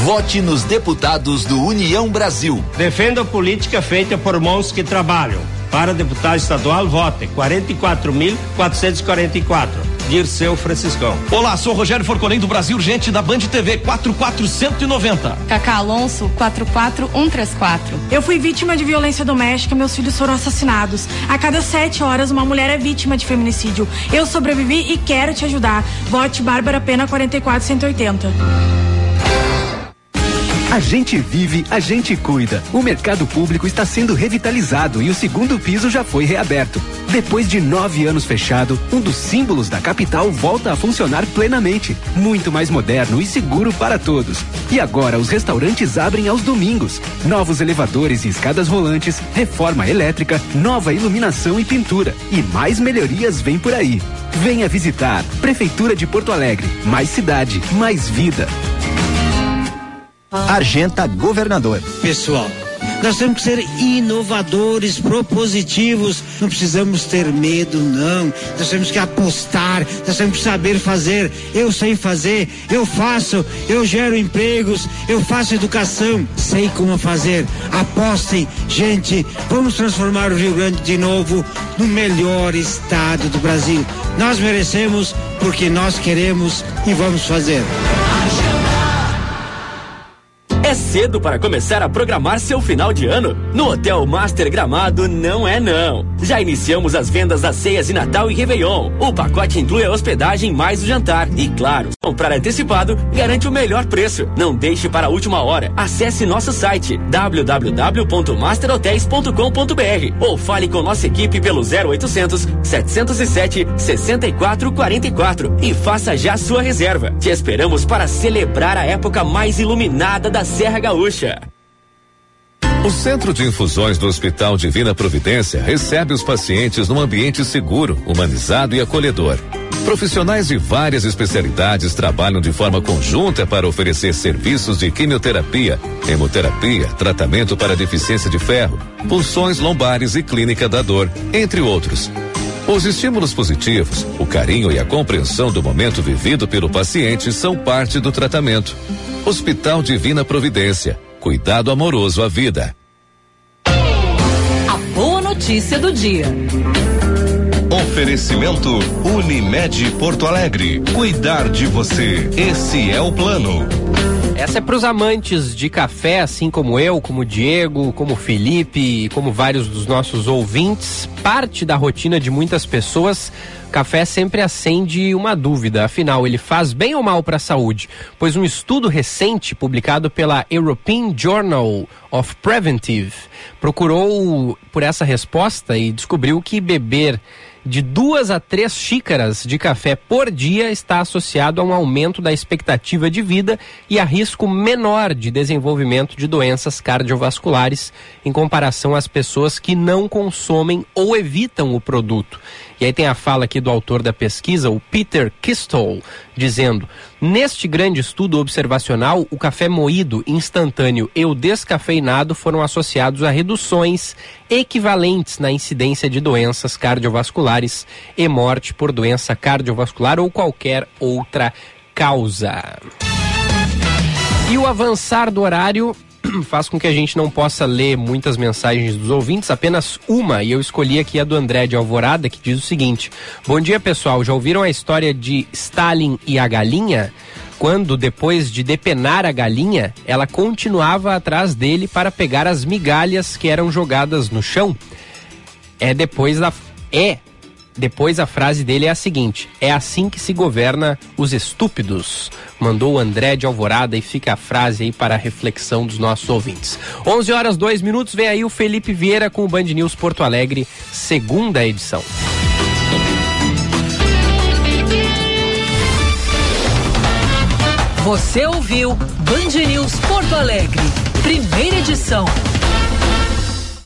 Vote nos deputados do União Brasil. Defenda a política feita por mãos que trabalham. Para deputado estadual, vote 44.444. Dirceu Franciscão. Olá, sou Rogério Forconem do Brasil Urgente da Band TV 44190. Cacá Alonso 44134. Eu fui vítima de violência doméstica, meus filhos foram assassinados. A cada sete horas, uma mulher é vítima de feminicídio. Eu sobrevivi e quero te ajudar. Vote Bárbara Pena 44180. A gente vive, a gente cuida. O mercado público está sendo revitalizado e o segundo piso já foi reaberto. Depois de nove anos fechado, um dos símbolos da capital volta a funcionar plenamente. Muito mais moderno e seguro para todos. E agora os restaurantes abrem aos domingos. Novos elevadores e escadas rolantes, reforma elétrica, nova iluminação e pintura. E mais melhorias vêm por aí. Venha visitar. Prefeitura de Porto Alegre. Mais cidade, mais vida. Argenta Governador. Pessoal, nós temos que ser inovadores, propositivos. Não precisamos ter medo, não. Nós temos que apostar, nós temos que saber fazer. Eu sei fazer, eu faço, eu gero empregos, eu faço educação, sei como fazer. Apostem, gente, vamos transformar o Rio Grande de novo no melhor estado do Brasil. Nós merecemos porque nós queremos e vamos fazer. É cedo para começar a programar seu final de ano? No Hotel Master Gramado não é não. Já iniciamos as vendas das ceias de Natal e Réveillon. O pacote inclui a hospedagem mais o jantar. E claro, comprar antecipado garante o melhor preço. Não deixe para a última hora. Acesse nosso site www.masterhotels.com.br ou fale com nossa equipe pelo 0800 707 6444 e faça já sua reserva. Te esperamos para celebrar a época mais iluminada da Serra Gaúcha. O Centro de Infusões do Hospital Divina Providência recebe os pacientes num ambiente seguro, humanizado e acolhedor. Profissionais de várias especialidades trabalham de forma conjunta para oferecer serviços de quimioterapia, hemoterapia, tratamento para deficiência de ferro, punções lombares e clínica da dor, entre outros. Os estímulos positivos, o carinho e a compreensão do momento vivido pelo paciente são parte do tratamento. Hospital Divina Providência. Cuidado amoroso à vida. A boa notícia do dia. Oferecimento Unimed Porto Alegre. Cuidar de você. Esse é o plano. Essa é para os amantes de café, assim como eu, como Diego, como Felipe e como vários dos nossos ouvintes. Parte da rotina de muitas pessoas, café sempre acende uma dúvida. Afinal, ele faz bem ou mal para a saúde? Pois um estudo recente, publicado pela European Journal of Preventive, procurou por essa resposta e descobriu que beber de duas a três xícaras de café por dia está associado a um aumento da expectativa de vida e a risco menor de desenvolvimento de doenças cardiovasculares em comparação às pessoas que não consomem ou evitam o produto. E aí tem a fala aqui do autor da pesquisa, o Peter Kistol, dizendo: Neste grande estudo observacional, o café moído, instantâneo e o descafeinado foram associados a reduções equivalentes na incidência de doenças cardiovasculares e morte por doença cardiovascular ou qualquer outra causa. E o avançar do horário faz com que a gente não possa ler muitas mensagens dos ouvintes, apenas uma, e eu escolhi aqui a do André de Alvorada, que diz o seguinte: Bom dia, pessoal. Já ouviram a história de Stalin e a galinha? Quando, depois de depenar a galinha, ela continuava atrás dele para pegar as migalhas que eram jogadas no chão? É depois da. É depois a frase dele é a seguinte: É assim que se governa os estúpidos. Mandou o André de Alvorada e fica a frase aí para a reflexão dos nossos ouvintes. 11 horas 2 minutos, vem aí o Felipe Vieira com o Band News Porto Alegre, segunda edição. Você ouviu Band News Porto Alegre, primeira edição.